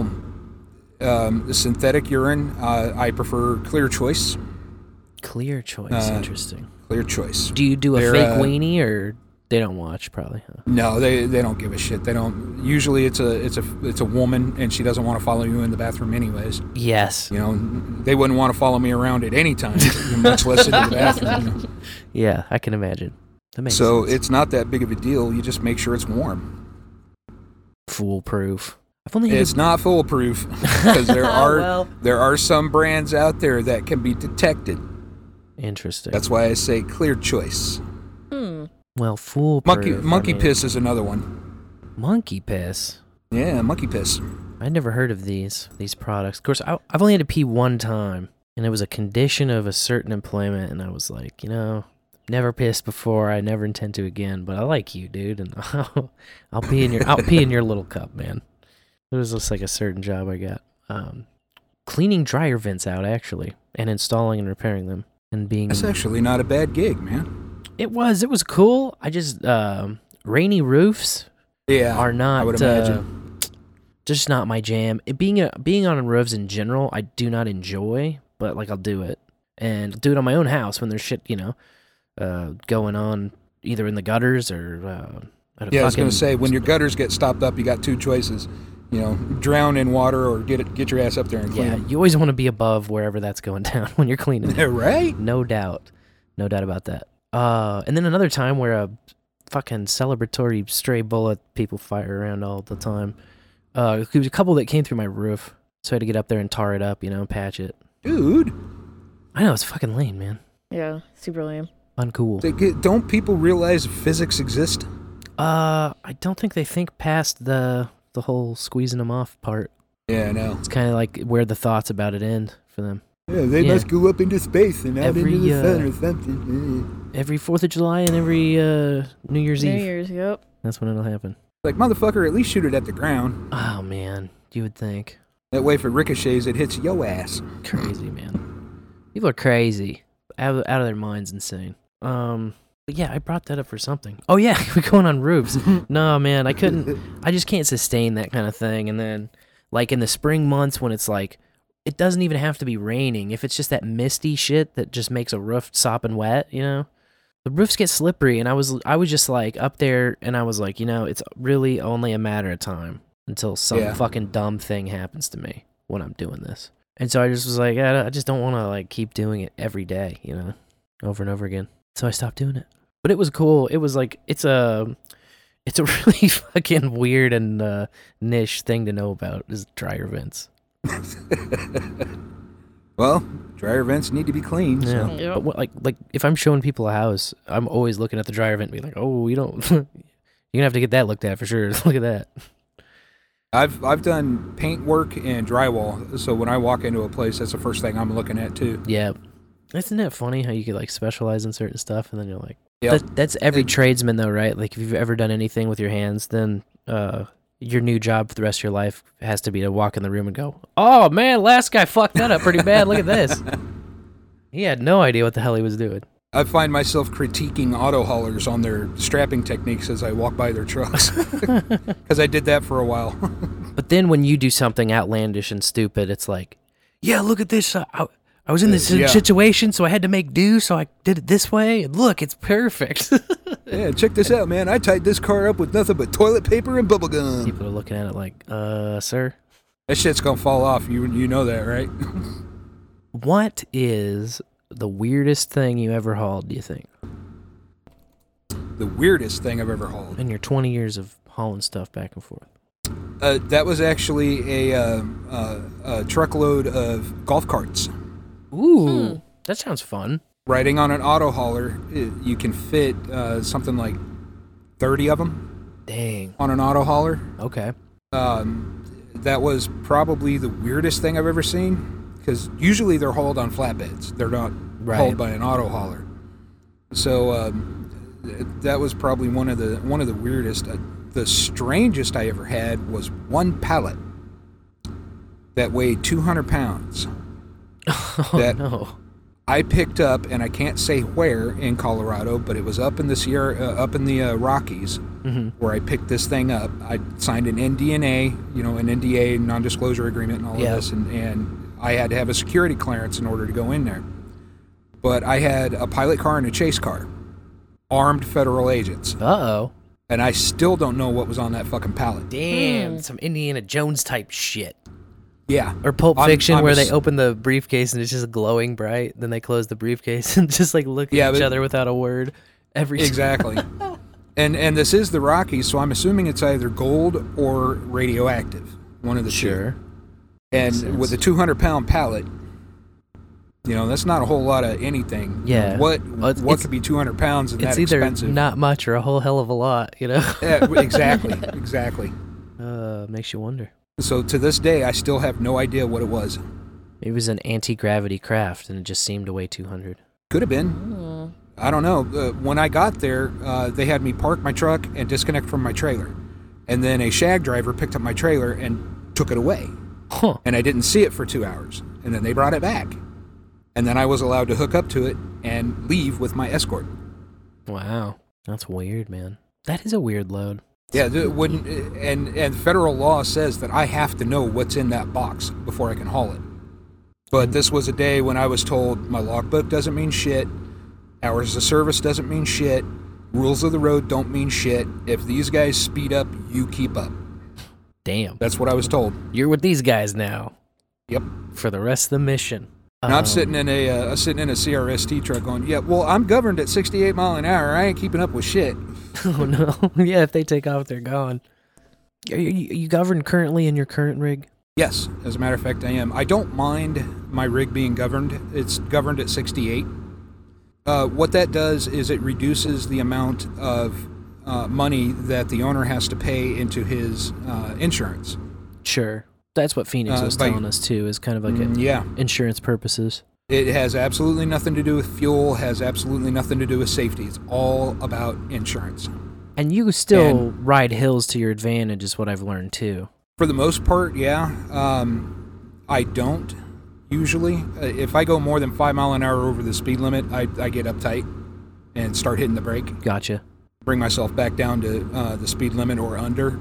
um, the synthetic urine, uh, I prefer Clear Choice. Clear choice. Uh, Interesting. Clear Choice. Do you do a They're, fake uh, weenie or they don't watch probably? Huh? No, they they don't give a shit. They don't. Usually, it's a it's a it's a woman, and she doesn't want to follow you in the bathroom anyways. Yes. You know, they wouldn't want to follow me around at any time, much less into the bathroom. you know. Yeah, I can imagine. That makes So sense. it's not that big of a deal. You just make sure it's warm. foolproof. I've only It's not foolproof because there are Well. there are some brands out there that can be detected. Interesting. That's why I say clear choice. Hmm. well, foolproof. Monkey I monkey mean- piss is another one. Monkey piss. Yeah, monkey piss. I never heard of these these products. Of course, I, I've only had to pee one time, and it was a condition of a certain employment. And I was like, you know, never pissed before. I never intend to again. But I like you, dude, and I'll, I'll pee in your I'll pee in your little cup, man. It was just like a certain job I got. Um, cleaning dryer vents out actually, and installing and repairing them, and being That's actually not a bad gig, man. it was. It was cool. I just um, rainy roofs Yeah, are not. I would uh, imagine. just not my jam. It, being a, being on roofs in general, I do not enjoy, but like I'll do it and do it on my own house when there's shit you know uh, going on either in the gutters or. Uh, at a Yeah, I was gonna say when your gutters get stopped up, you got two choices. You know, drown in water or get it, get your ass up there and clean. Yeah, them. you always want to be above wherever that's going down when you're cleaning. it. right? No doubt. No doubt about that. Uh, and then another time where a fucking celebratory stray bullet people fire around all the time. Uh, there was a couple that came through my roof, so I had to get up there and tar it up, you know, patch it. dude. I know it's fucking lame, man. Yeah, super lame. Uncool. They get- don't people realize physics exist? Uh, I don't think they think past the the whole squeezing them off part. Yeah, I know. It's kind of like where the thoughts about it end for them. Yeah, they Yeah. must go up into space and out Every, into the sun uh, or something. Every Fourth of July and every uh New Year's New Eve. New Year's, yep. That's when it'll happen. Like motherfucker, at least shoot it at the ground. Oh man, you would think. That way, if it ricochets, it hits yo ass. Crazy man. People are crazy. Out of, out of their minds, insane. Um, but yeah, I brought that up for something. Oh yeah, we're going on roofs. no man, I couldn't. I just can't sustain that kind of thing. And then, like in the spring months when it's like, it doesn't even have to be raining. If it's just that misty shit that just makes a roof sopping wet, you know, the roofs get slippery. And I was, I was just like up there, and I was like, you know, it's really only a matter of time until some Yeah. fucking dumb thing happens to me when I'm doing this. And so I just was like, I, I just don't want to like keep doing it every day, you know, over and over again. So I stopped doing it. But it was cool. It was like it's a it's a really fucking weird and uh, niche thing to know about is dryer vents. Well, dryer vents need to be cleaned. Yeah. So. Yep. But what, like like if I'm showing people a house, I'm always looking at the dryer vent and be like, "Oh, you don't you're going to have to get that looked at for sure. Look at that." I've I've done paint work and drywall, so when I walk into a place, that's the first thing I'm looking at too. Yeah. Isn't it funny how you could like specialize in certain stuff and then you're like, Yep. that, that's every tradesman though, right? Like if you've ever done anything with your hands, then uh, your new job for the rest of your life has to be to walk in the room and go, "Oh man, last guy fucked that up pretty bad. Look at this." He had no idea what the hell he was doing. I find myself critiquing auto haulers on their strapping techniques as I walk by their trucks because I did that for a while. But then when you do something outlandish and stupid, it's like, "Yeah, look at this. I, I was in this Yeah. situation, so I had to make do. So I did it this way, and look, it's perfect." yeah, check this out, man. I tied this car up with nothing but toilet paper and bubble gum. People are looking at it like, "Uh, sir." That shit's gonna fall off. You you know that, right? What is the weirdest thing you ever hauled, do you think? the weirdest thing I've ever hauled. In your 20 years of hauling stuff back and forth. Uh, that was actually a, uh, uh, a truckload of golf carts. Ooh, that sounds fun. Riding on an auto hauler, it, you can fit uh, something like 30 of them Dang. on an auto hauler. Okay. Um, that was probably the weirdest thing I've ever seen because usually they're hauled on flatbeds. They're not Right. hauled by an auto hauler. So um, th- that was probably one of the one of the weirdest. Uh, the strangest I ever had was one pallet that weighed 200 pounds. Oh, that no. I picked up, and I can't say where in Colorado, but it was up in the Sierra, uh, up in the uh, Rockies, Mhm. where I picked this thing up. I signed an NDNA, you know, an NDA, non-disclosure agreement, and all Yeah. of this, and, and I had to have a security clearance in order to go in there. But I had a pilot car and a chase car, armed federal agents, Uh oh. and I still don't know what was on that fucking pallet. Damn. Some Indiana Jones type shit. Yeah, Or Pulp I'm- Fiction, I'm where a they open the briefcase and it's just glowing bright. Then they close the briefcase and just like look at Yeah, each but- other without a word. Every. Exactly. and and this is the Rockies, so I'm assuming it's either gold or radioactive, one of the Sure. two. And with a 200 pound pallet, you know that's not a whole lot of anything. Yeah. what Well, what could be 200 pounds and It's either not much or a whole hell of a lot, you know? Yeah, exactly, exactly. Uh, makes you wonder. So to this day, I still have no idea what it was. It was an anti gravity craft and it just seemed to weigh 200. Could have been. I don't know. Uh, when I got there, uh, they had me park my truck and disconnect from my trailer, and then a shag driver picked up my trailer and took it away. Huh. and I didn't see it for two hours. And then they brought it back. And then I was allowed to hook up to it and leave with my escort. Wow. That's weird, man. That is a weird load. Yeah, when and and federal law says that I have to know what's in that box before I can haul it. But this was a day when I was told my logbook doesn't mean shit, hours of service doesn't mean shit, rules of the road don't mean shit. If these guys speed up, you keep up. Damn. That's what I was told. You're with these guys now. Yep. For the rest of the mission. I'm Um, sitting in a uh, sitting in a CRST truck going, yeah, well, I'm governed at 68 mile an hour. I ain't keeping up with shit. oh no. yeah, if they take off, they're gone. Are you, you you governed currently in your current rig? Yes, as a matter of fact, I am. I don't mind my rig being governed. It's governed at 68. Uh, what that does is it reduces the amount of uh, money that the owner has to pay into his uh, insurance. Sure. That's what Phoenix Uh, was telling us too. Is kind of like Mm, a yeah. insurance purposes. It has absolutely nothing to do with fuel, has absolutely nothing to do with safety. It's all about insurance. And you still ride hills to your advantage, is what I've learned too. For the most part, yeah. Um, I don't usually. Uh, if I go more than five mile an hour over the speed limit, I, I get uptight and start hitting the brake. Gotcha. Bring myself back down to uh, the speed limit or under.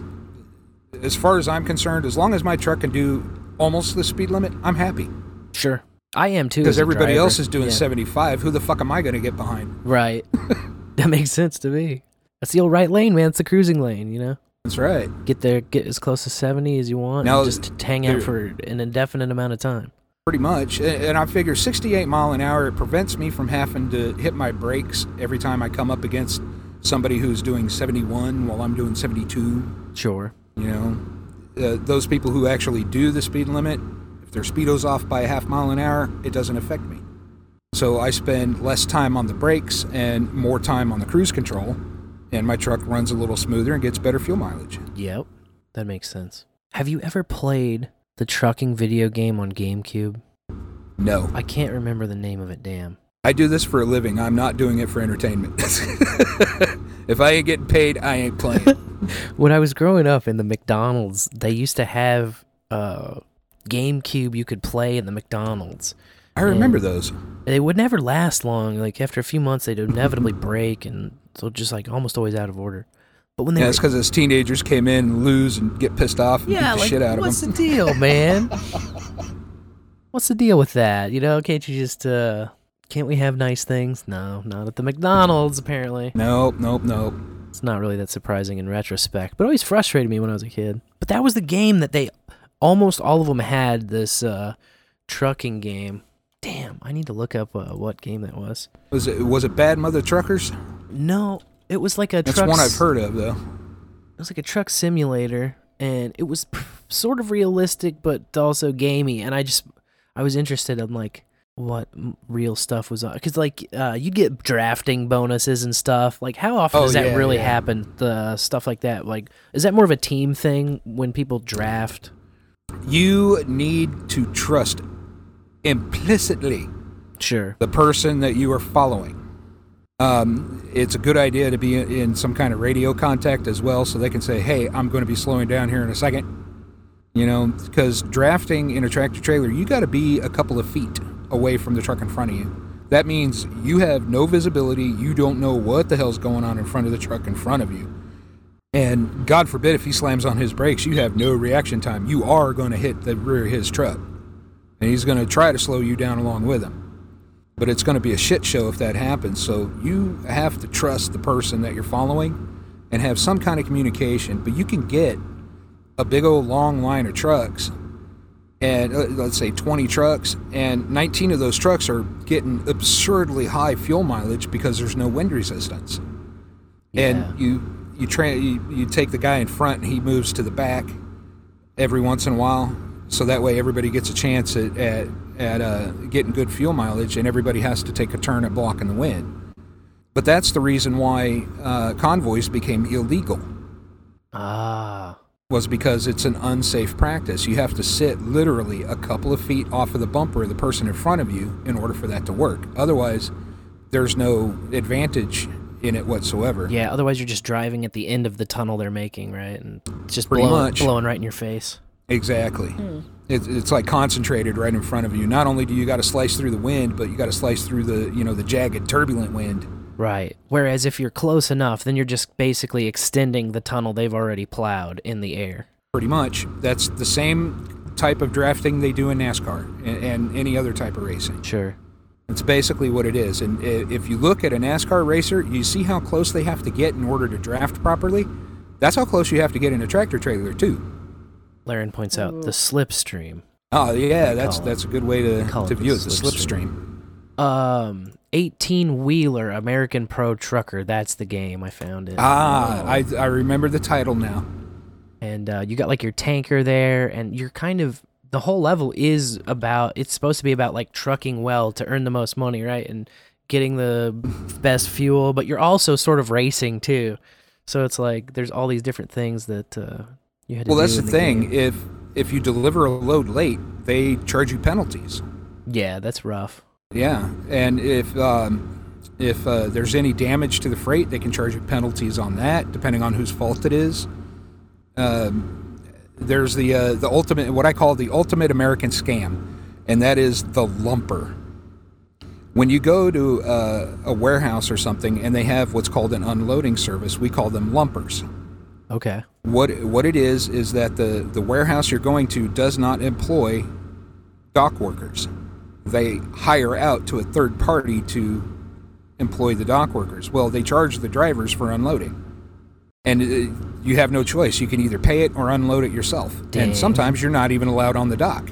As far as I'm concerned, as long as my truck can do almost the speed limit, I'm happy. Sure. I am too. Because everybody driver. else is doing Yeah. 75. Who the fuck am I going to get behind? Right. that makes sense to me. That's the old right lane, man. It's the cruising lane, you know? That's right. Get there, get as close to 70 as you want, Now, and just hang out for an indefinite amount of time. Pretty much. And I figure 68 mile an hour, it prevents me from having to hit my brakes every time I come up against somebody who's doing 71 while I'm doing 72. Sure. You know, uh, those people who actually do the speed limit, if their speedo's off by a half mile an hour, it doesn't affect me. So I spend less time on the brakes and more time on the cruise control, and my truck runs a little smoother and gets better fuel mileage. Yep. That makes sense. Have you ever played the trucking video game on GameCube? No. I can't remember the name of it, damn. I do this for a living. I'm not doing it for entertainment. if I ain't getting paid, I ain't playing. When I was growing up in the McDonald's, they used to have uh GameCube you could play in the McDonald's. I remember And those. They would never last long. Like after a few months, they'd inevitably break, and so just like almost always out of order. But when they Yeah, were, it's because as teenagers came in, and lose, and get pissed off, and yeah, beat the like shit out of them. what's the deal, man? what's the deal with that? You know, can't you just uh can't we have nice things? No, not at the McDonald's apparently. Nope, nope, nope. It's not really that surprising in retrospect, but it always frustrated me when I was a kid. But that was the game that they almost all of them had this uh trucking game. Damn, I need to look up uh, what game that was. Was it was it Bad Mother Truckers? No, it was like a That's truck one I've heard of though. It was like a truck simulator, and it was p- sort of realistic, but also gamey. And I just, I was interested in like what real stuff was on, because like uh, you get drafting bonuses and stuff. Like, how often Oh, does that yeah, really yeah. happen? The stuff like that. Like, is that more of a team thing when people draft? You need to trust implicitly Sure. the person that you are following. Um, it's a good idea to be in some kind of radio contact as well, so they can say, "Hey, I'm going to be slowing down here in a second. You know, because drafting in a tractor trailer, you got to be a couple of feet away from the truck in front of you. That means you have no visibility. You don't know what the hell's going on in front of the truck in front of you. And God forbid if he slams on his brakes, you have no reaction time. You are going to hit the rear of his truck. And he's going to try to slow you down along with him. But it's going to be a shit show if that happens. So you have to trust the person that you're following and have some kind of communication. But you can get a big old long line of trucks and uh, let's say 20 trucks and 19 of those trucks are getting absurdly high fuel mileage because there's no wind resistance. And you you, tra- you you take the guy in front and he moves to the back every once in a while so that way everybody gets a chance at at, at uh, getting good fuel mileage and everybody has to take a turn at blocking the wind. But that's the reason why uh, convoys became illegal. Ah. Was because it's an unsafe practice. You have to sit literally a couple of feet off of the bumper of the person in front of you in order for that to work. Otherwise, there's no advantage in it whatsoever. Yeah. Otherwise, you're just driving at the end of the tunnel they're making, right? And it's just Pretty blowing, much. blowing right in your face. Exactly. Hmm. It, it's like concentrated right in front of you. Not only do you got to slice through the wind, but you got to slice through the you know the jagged, turbulent wind. Right. Whereas if you're close enough, then you're just basically extending the tunnel they've already plowed in the air. Pretty much. That's the same type of drafting they do in NASCAR and, and any other type of racing. Sure. It's basically what it is. And if you look at a NASCAR racer, you see how close they have to get in order to draft properly. That's how close you have to get in a tractor trailer too. Laren points out the slipstream. Oh yeah, that's that's a good way to, to view it. The slipstream. slipstream. Um, 18 wheeler American Pro Trucker. That's the game I found it. Ah, I I remember the title now. and uh, you got like your tanker there, and you're kind of the whole level is about. It's supposed to be about like trucking well to earn the most money, right? And getting the best fuel, but you're also sort of racing too. So it's like there's all these different things that uh, you had to Well, that's the in thing. game. If if you deliver a load late, they charge you penalties. Yeah, that's rough. Yeah, and if um, if uh, there's any damage to the freight, they can charge you penalties on that, depending on whose fault it is. Um, there's the uh, the ultimate, what I call the ultimate American scam, and that is the lumper. When you go to uh, a warehouse or something, and they have what's called an unloading service, we call them lumpers. Okay. What what it is is that the the warehouse you're going to does not employ dock workers. They hire out to a third party to employ the dock workers. Well, they charge the drivers for unloading, and uh, you have no choice. You can either pay it or unload it yourself. Dang. And sometimes you're not even allowed on the dock.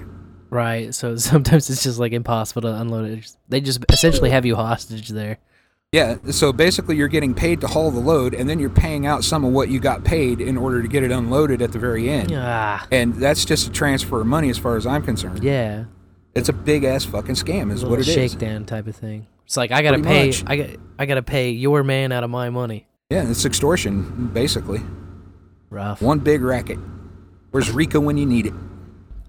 Right. So sometimes it's just like impossible to unload it. They just essentially have you hostage there. Yeah, so basically you're getting paid to haul the load, and then you're paying out some of what you got paid in order to get it unloaded at the very end. Ah. And that's just a transfer of money as far as I'm concerned. Yeah. It's a big ass fucking scam, is what it is. shakedown type of thing. It's like I gotta Pretty pay. much. I got. I gotta pay your man out of my money. Yeah, it's extortion, basically. Rough. One big racket. Where's Rico when you need it?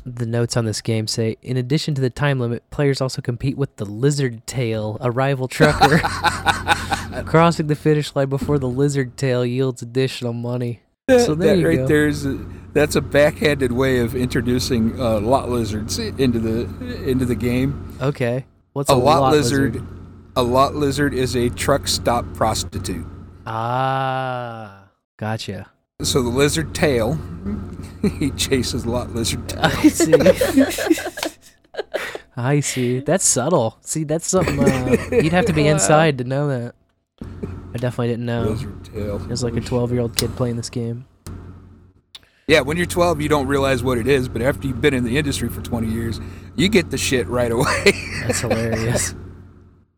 The notes on this game say, in addition to the time limit, players also compete with the Lizard Tail, a rival trucker. Crossing the finish line before the Lizard Tail yields additional money. So there that you right go. there is a, that's a backhanded way of introducing uh, lot lizards into the into the game. Okay. What's a, a lot, lot lizard, lizard? A lot lizard is a truck stop prostitute. Ah, gotcha. So the lizard tail, he chases lot lizard tail. I see. I see. That's subtle. See, that's something uh, you'd have to be inside to know that. I definitely didn't know. Lizard tail. It was like a 12 year old kid playing this game. Yeah, when you're 12, you don't realize what it is, but after you've been in the industry for 20 years, you get the shit right away. That's hilarious.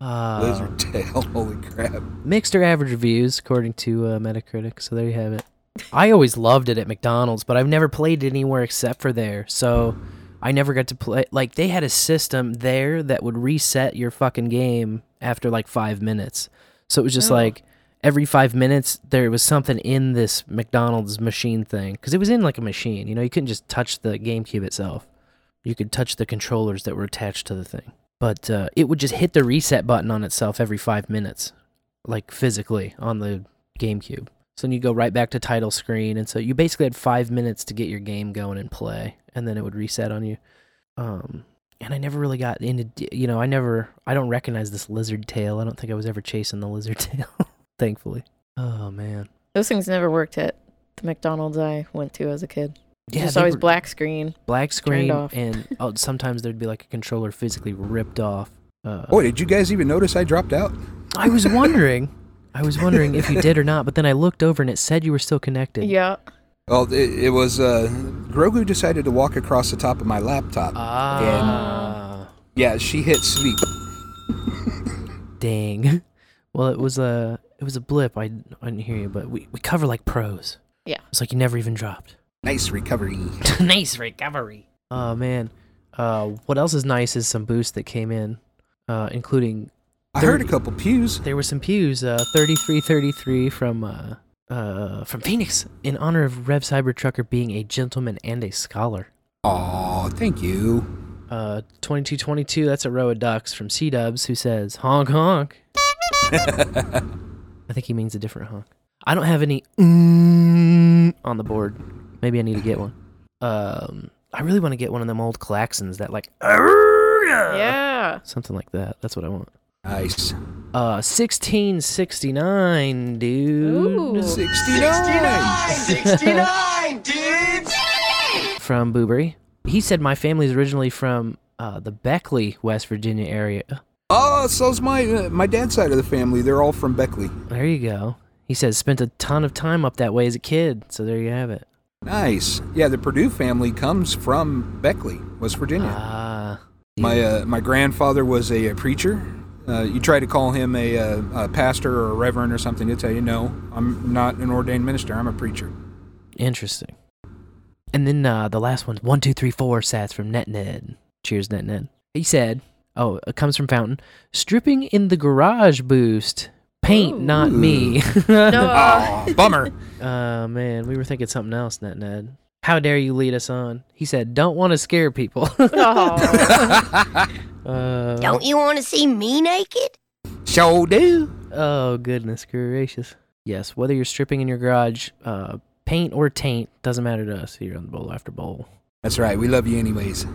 Uh, Lizard tail, holy crap. mixed or average reviews according to uh, Metacritic. So there you have it. I always loved it at McDonald's, but I've never played it anywhere except for there. So I never got to play. Like they had a system there that would reset your fucking game after like five minutes. So it was just Oh. like every five minutes there was something in this McDonald's machine thing because it was in like a machine. You know, you couldn't just touch the GameCube itself. You could touch the controllers that were attached to the thing, but uh, it would just hit the reset button on itself every five minutes like physically on the GameCube. So then you go right back to title screen, and so you basically had five minutes to get your game going and play, and then it would reset on you. Um, and I never really got into, you know, I never, I don't recognize this lizard tail. I don't think I was ever chasing the lizard tail, thankfully. Oh man, Those things never worked at the McDonald's I went to as a kid. Yeah, just they always black screen. black Turned screen, off. and oh, sometimes there'd be like a controller physically ripped off. Uh, Boy, did you guys even notice I dropped out? I was wondering, I was wondering if you did or not, but then I looked over and it said you were still connected. Yeah. Well, it, it was uh, Grogu decided to walk across the top of my laptop. Ah. And yeah, she hit sleep. Dang. Well, it was a it was a blip. I, I didn't hear you, but we, we cover like pros. Yeah. It's like you never even dropped. Nice recovery. nice recovery. Oh man. Uh, what else is nice is some boosts that came in, uh, including. I heard a couple pews. There were some pews. Uh, thirty three thirty three from uh, uh, from Phoenix in honor of Rev CyberTrucker being a gentleman and a scholar. Aw, thank you. Uh, twenty two twenty two. That's a row of ducks from C Dubs who says honk honk. I think he means a different honk. I don't have any mm on the board. Maybe I need to get one. Um, I really want to get one of them old klaxons that like Yeah. something like that. That's what I want. Nice. Uh, 1669, dude. Sixty nine. Sixty nine, dudes! From Boobury. He said my family's originally from uh, the Beckley, West Virginia area. Oh, so's my uh, my dad's side of the family. They're all from Beckley. There you go. He says spent a ton of time up that way as a kid, so there you have it. Nice. Yeah, the Purdue family comes from Beckley, West Virginia. Ah. My uh, my grandfather was a, uh preacher. Uh, you try to call him a, uh, a pastor or a reverend or something, he'll tell you, no, I'm not an ordained minister. I'm a preacher. Interesting. And then uh, the last one's one, two, three, four sats from NetNed. Cheers, NetNed. He said, "Oh, it comes from Fountain. Stripping in the garage boost. Paint, not me. Aw, bummer. Uh, man, we were thinking something else, NetNed. How dare you lead us on? He said, "Don't want to scare people." uh, Don't you want to see me naked? Show do. Oh goodness gracious! Yes, whether you're stripping in your garage, uh, paint or taint doesn't matter to us here on the Bowl After Bowl. That's right. We love you anyways.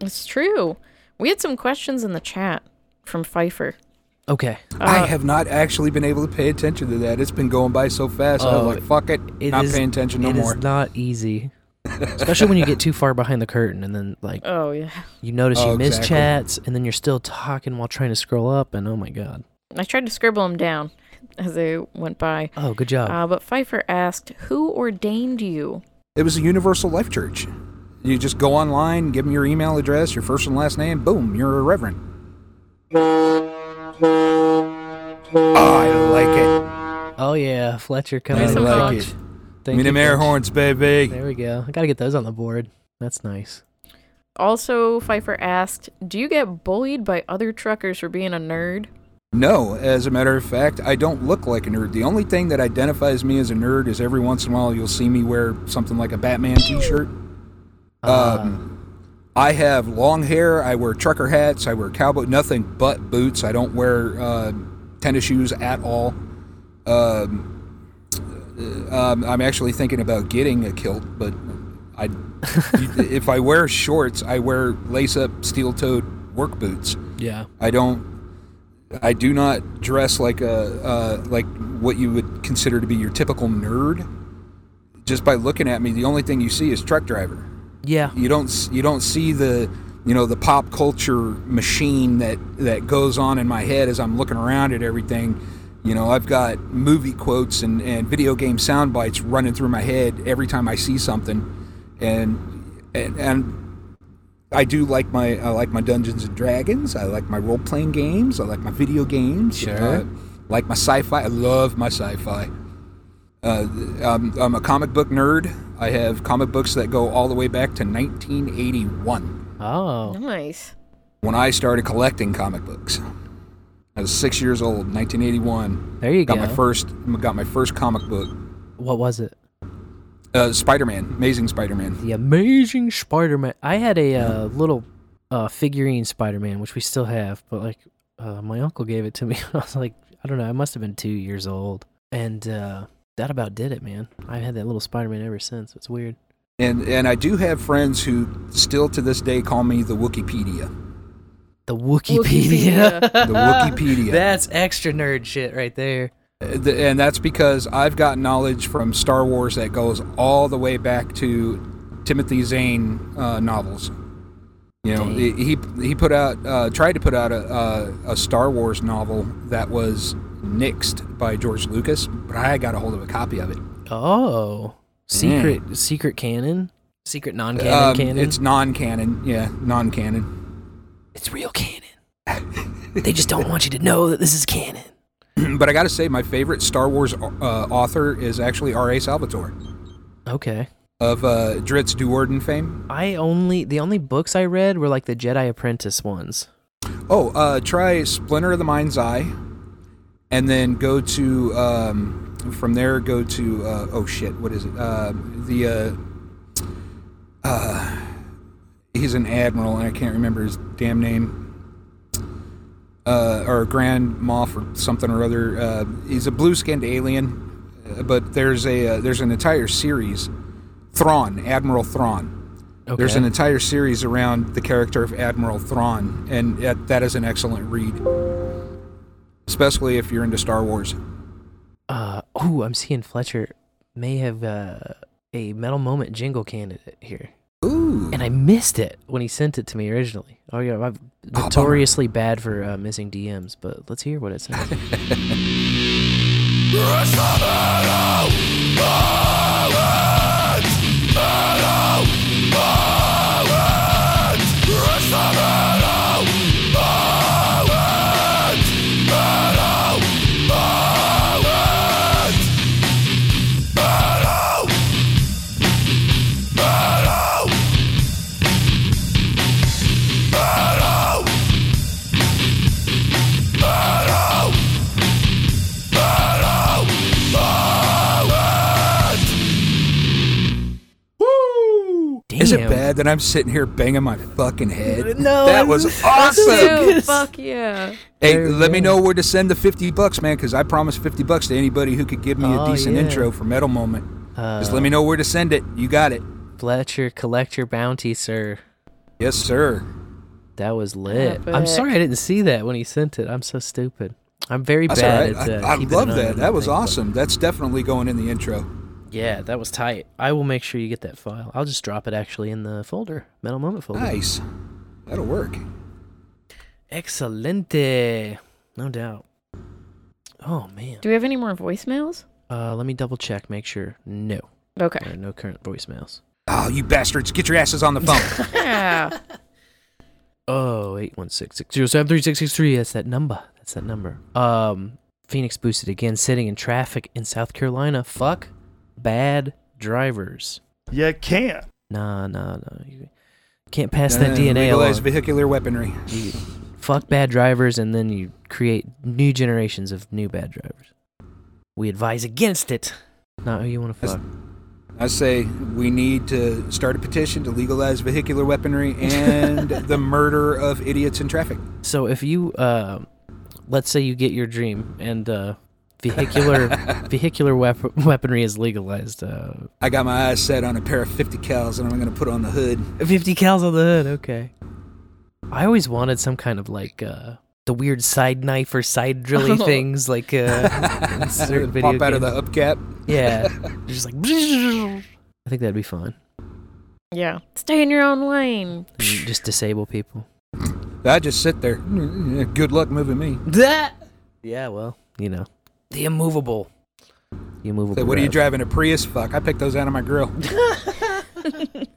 It's true. We had some questions in the chat from Pfeiffer. Okay. I Uh, have not actually been able to pay attention to that. It's been going by so fast. I Oh, was like, fuck it. It not is- paying attention no it is more. not easy, especially when you get too far behind the curtain and then like Oh yeah. you notice Oh, you miss exactly. chats and then you're still talking while trying to scroll up and oh my god. I tried to scribble them down as they went by. Oh, good job. Uh, but Pfeiffer asked, "Who ordained you?" It was a Universal Life Church. You just go online, give them your email address, your first and last name, boom, you're a reverend. Oh, I like it. Oh yeah, Fletcher I coming. some like thoughts. it. Thank Me you, them air horns, baby. There we go. I gotta get those on the board. That's nice. Also, Pfeiffer asked, "Do you get bullied by other truckers for being a nerd?" No, as a matter of fact, I don't look like a nerd. The only thing that identifies me as a nerd is every once in a while you'll see me wear something like a Batman t-shirt. Uh, Um, I have long hair. I wear trucker hats. I wear cowboy, nothing but boots. I don't wear uh, tennis shoes at all. Um, uh, um, I'm actually thinking about getting a kilt, but I, if I wear shorts, I wear lace-up, steel-toed work boots. yeah. I don't. I do not dress like a uh, like what you would consider to be your typical nerd. Just by looking at me, the only thing you see is truck driver. Yeah. You don't you don't see the you know the pop culture machine that that goes on in my head as I'm looking around at everything. You know, I've got movie quotes and, and video game sound bites running through my head every time I see something, and and, and I do like my I like my Dungeons and Dragons. I like my role playing games. I like my video games. Sure. Uh, like my sci-fi. I love my sci-fi. Uh, I'm, I'm a comic book nerd. I have comic books that go all the way back to 1981 Oh. Nice. when I started collecting comic books. I was six years old, 1981. There you got go. my first got my first comic book, What was it? uh, Spider-Man, Amazing Spider-Man. The Amazing Spider-Man. I had a uh, little uh, figurine Spider-Man, which we still have, but like uh, my uncle gave it to me. I was like, I don't know, I must have been two years old, and uh, that about did it, man. I've had that little Spider-Man ever since. It's weird. And and I do have friends who still to this day call me the Wikipedia. The Wikipedia. The Wikipedia. That's extra nerd shit right there. Uh, and that's because I've got knowledge from Star Wars that goes all the way back to Timothy Zahn uh, novels. You know, Dang. he he put out uh, tried to put out a, a a Star Wars novel that was nixed by George Lucas, but I got a hold of a copy of it. Oh, secret, secret canon, secret non-canon Um, canon. It's non-canon, yeah, non-canon. It's real canon. they just don't want you to know that this is canon. but I got to say, my favorite Star Wars uh, author is actually R.A. Salvatore Okay. of uh, Drizzt Do'Urden fame. I only the only books I read were like the Jedi Apprentice ones. Oh, uh, try Splinter of the Mind's Eye, and then go to um, from there. Go to uh, oh shit, what is it? Uh, the uh, uh, he's an admiral, and I can't remember his damn name. Uh, or Grand Moff or something or other. Uh, he's a blue-skinned alien, uh, but there's a uh, there's an entire series, Thrawn, Admiral Thrawn. There's an entire series around the character of Admiral Thrawn, and that is an excellent read. Especially if you're into Star Wars. Uh, oh, I'm seeing Fletcher may have uh, a Metal Moment jingle candidate here. Ooh. And I missed it when he sent it to me originally. Oh, yeah, I'm bummer. notoriously bad for uh, missing DMs, but let's hear what it says. Is it that I'm sitting here banging my fucking head? No, that was awesome. Dude, fuck yeah. Hey, Very let me know where to send the 50 bucks, man, because I promised 50 bucks to anybody who could give me a Oh, decent yeah. intro for Metal Moment. Just Uh, let me know where to send it. You got it. Fletcher, collect your bounty, sir. Yes, sir. That was lit. I'm sorry I didn't see that when he sent it. I'm so stupid. I'm very That's bad right. at. Uh, I, I love that. That was thing, but- awesome. That's definitely going in the intro. Yeah, that was tight. I will make sure you get that file. I'll just drop it actually in the folder, Metal Moment folder. Nice. That'll work. Excelente. No doubt. Oh man. Do we have any more voicemails? Uh, let me double check. Make sure. No. Okay. There are no current voicemails. Oh, you bastards. Get your asses on the phone. Yeah. Oh, eight one six six zero seven three six six three. That's that number. That's that number. Um, Phoenix boosted again, sitting in traffic in South Carolina. Fuck bad drivers. You can't. Nah, nah, nah. You can't pass Uh, that DNA legalize along. vehicular weaponry. You fuck bad drivers, and then you create new generations of new bad drivers. We advise against it. Not who you want to That's- fuck. I say we need to start a petition to legalize vehicular weaponry and the murder of idiots in traffic. So if you, uh, let's say you get your dream and uh, vehicular vehicular wep- weaponry is legalized. Uh, I got my eyes set on a pair of 50 cals and I'm going to put on the hood. 50 cals on the hood. Okay. I always wanted some kind of like uh, the weird side knife or side drilly things, like uh, in certain video Pop out of games. the hubcap. Yeah, just like. I think that'd be fun. Yeah. Stay in your own lane. You Just disable people. I just sit there. Good luck moving me. That. Yeah, well, you know, the immovable. The immovable. Say, what are you driving? A Prius? Fuck, I picked those out of my grill.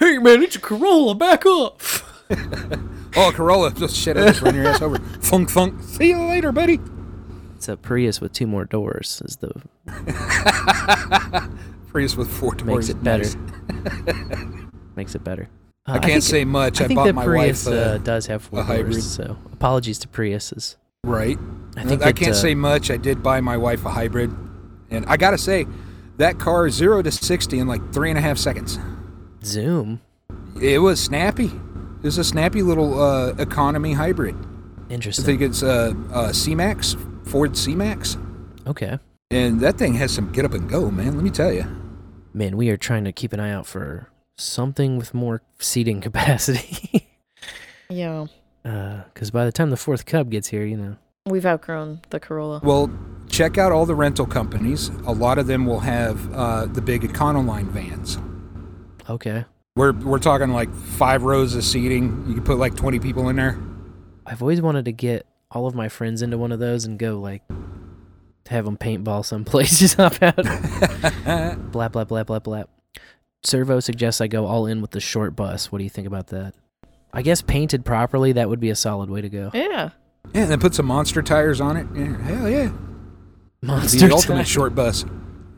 Hey man, it's a Corolla. Back up. oh, Corolla. Just shit, I just run your ass over. Funk, funk. See you later, buddy. It's a Prius with two more doors. Is the Prius with four doors. makes it better. Makes it better. I can't say much. I think bought that my Prius wife, uh, uh, does have four a hybrid. doors. So apologies to Priuses. Right. I I, think I that, can't uh, say much. I did buy my wife a hybrid, and I gotta say, that car zero to sixty in like three and a half seconds. Zoom. It was snappy. It was a snappy little uh, economy hybrid. Interesting. I think it's uh, uh, C-Max, Ford C-Max, Okay. and that thing has some get up and go, man. Let me tell you. Man, we are trying to keep an eye out for something with more seating capacity. Yeah. Because by the time the fourth Cub gets here, you know. We've outgrown the Corolla. Well, check out all the rental companies. A lot of them will have uh, the big Econoline vans. Okay. We're we're talking like five rows of seating. You can put like twenty people in there. I've always wanted to get all of my friends into one of those and go like have them paintball someplace. Just hop out. blah blah blah blah blah. Servo suggests I go all in with the short bus. What do you think about that? I guess painted properly, that would be a solid way to go. Yeah. Yeah, and then put some monster tires on it. Yeah, hell yeah. It'd be the ultimate tires. short bus.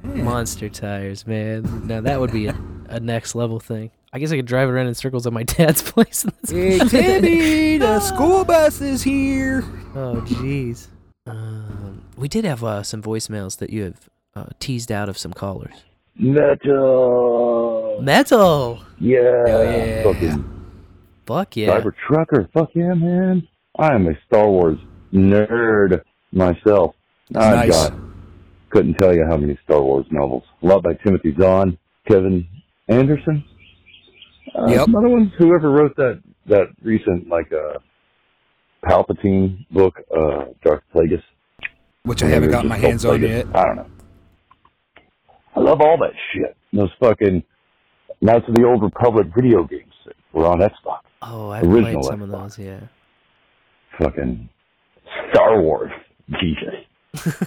Monster tires, man. Now that would be a, a next level thing. I guess I could drive around in circles at my dad's place. Hey, Timmy, the school bus is here. Oh, jeez. Um, we did have uh, some voicemails that you have uh, teased out of some callers. Metal. Metal. Yeah. yeah. Fucking Fuck yeah. Cyber trucker. Fuck yeah, man. I am a Star Wars nerd myself. I've nice. got couldn't tell you how many Star Wars novels. A lot by Timothy Zahn, Kevin Anderson. Uh, Yep. Some other ones. Whoever wrote that that recent like uh Palpatine book, uh, Darth Plagueis. Which I haven't gotten my hands on yet. I don't know. I love all that shit. Those fucking Knights of the Old Republic video games that were on Xbox. Oh, I've Original played some of those. Yeah. Fucking Star Wars. Jesus.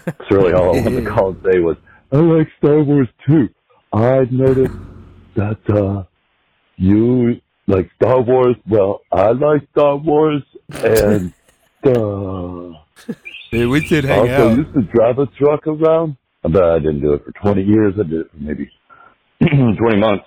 That's really all I wanted to call and say was, I like Star Wars too. I noticed that, uh, you like Star Wars. Well, I like Star Wars and, uh, Dude, we should hang also out. used to drive a truck around. But I didn't do it for 20 years. I did it for maybe 20 months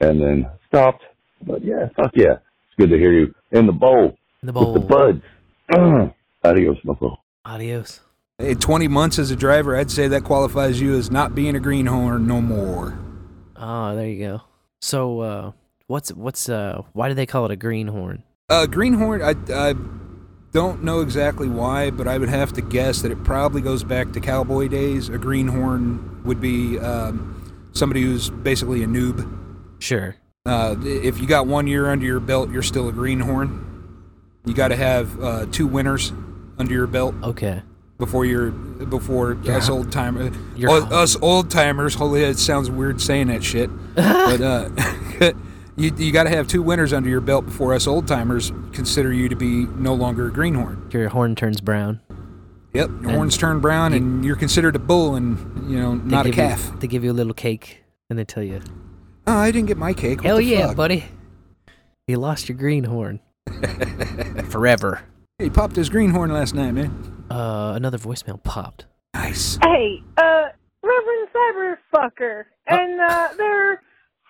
and then stopped. But yeah, fuck yeah. It's good to hear you in the bowl. In the With the buds. Adios, Mofo. Adios. Hey, 20 months as a driver, I'd say that qualifies you as not being a greenhorn no more. Oh, there you go. So, uh, what's what's uh, why do they call it a greenhorn? Uh, greenhorn, I, I don't know exactly why, but I would have to guess that it probably goes back to cowboy days. A greenhorn would be um, somebody who's basically a noob. Sure. Uh, if you got one year under your belt, you're still a greenhorn. You got to have uh, two winners under your belt. Okay. Before you're before You're us old timers, us old timers. Holy, it sounds weird saying that shit, but uh, you you got to have two winners under your belt before us old timers consider you to be no longer a greenhorn. Your horn turns brown. Yep, your horns turn brown, and you're considered a bull, and you know not a give you- calf. they give you a little cake and they tell you, Oh, I didn't get my cake. What "Hell the yeah, fuck? buddy, you lost your greenhorn forever." He popped his greenhorn last night, man. Uh, another voicemail popped. Nice. Hey, uh, Reverend Cyberfucker and uh, their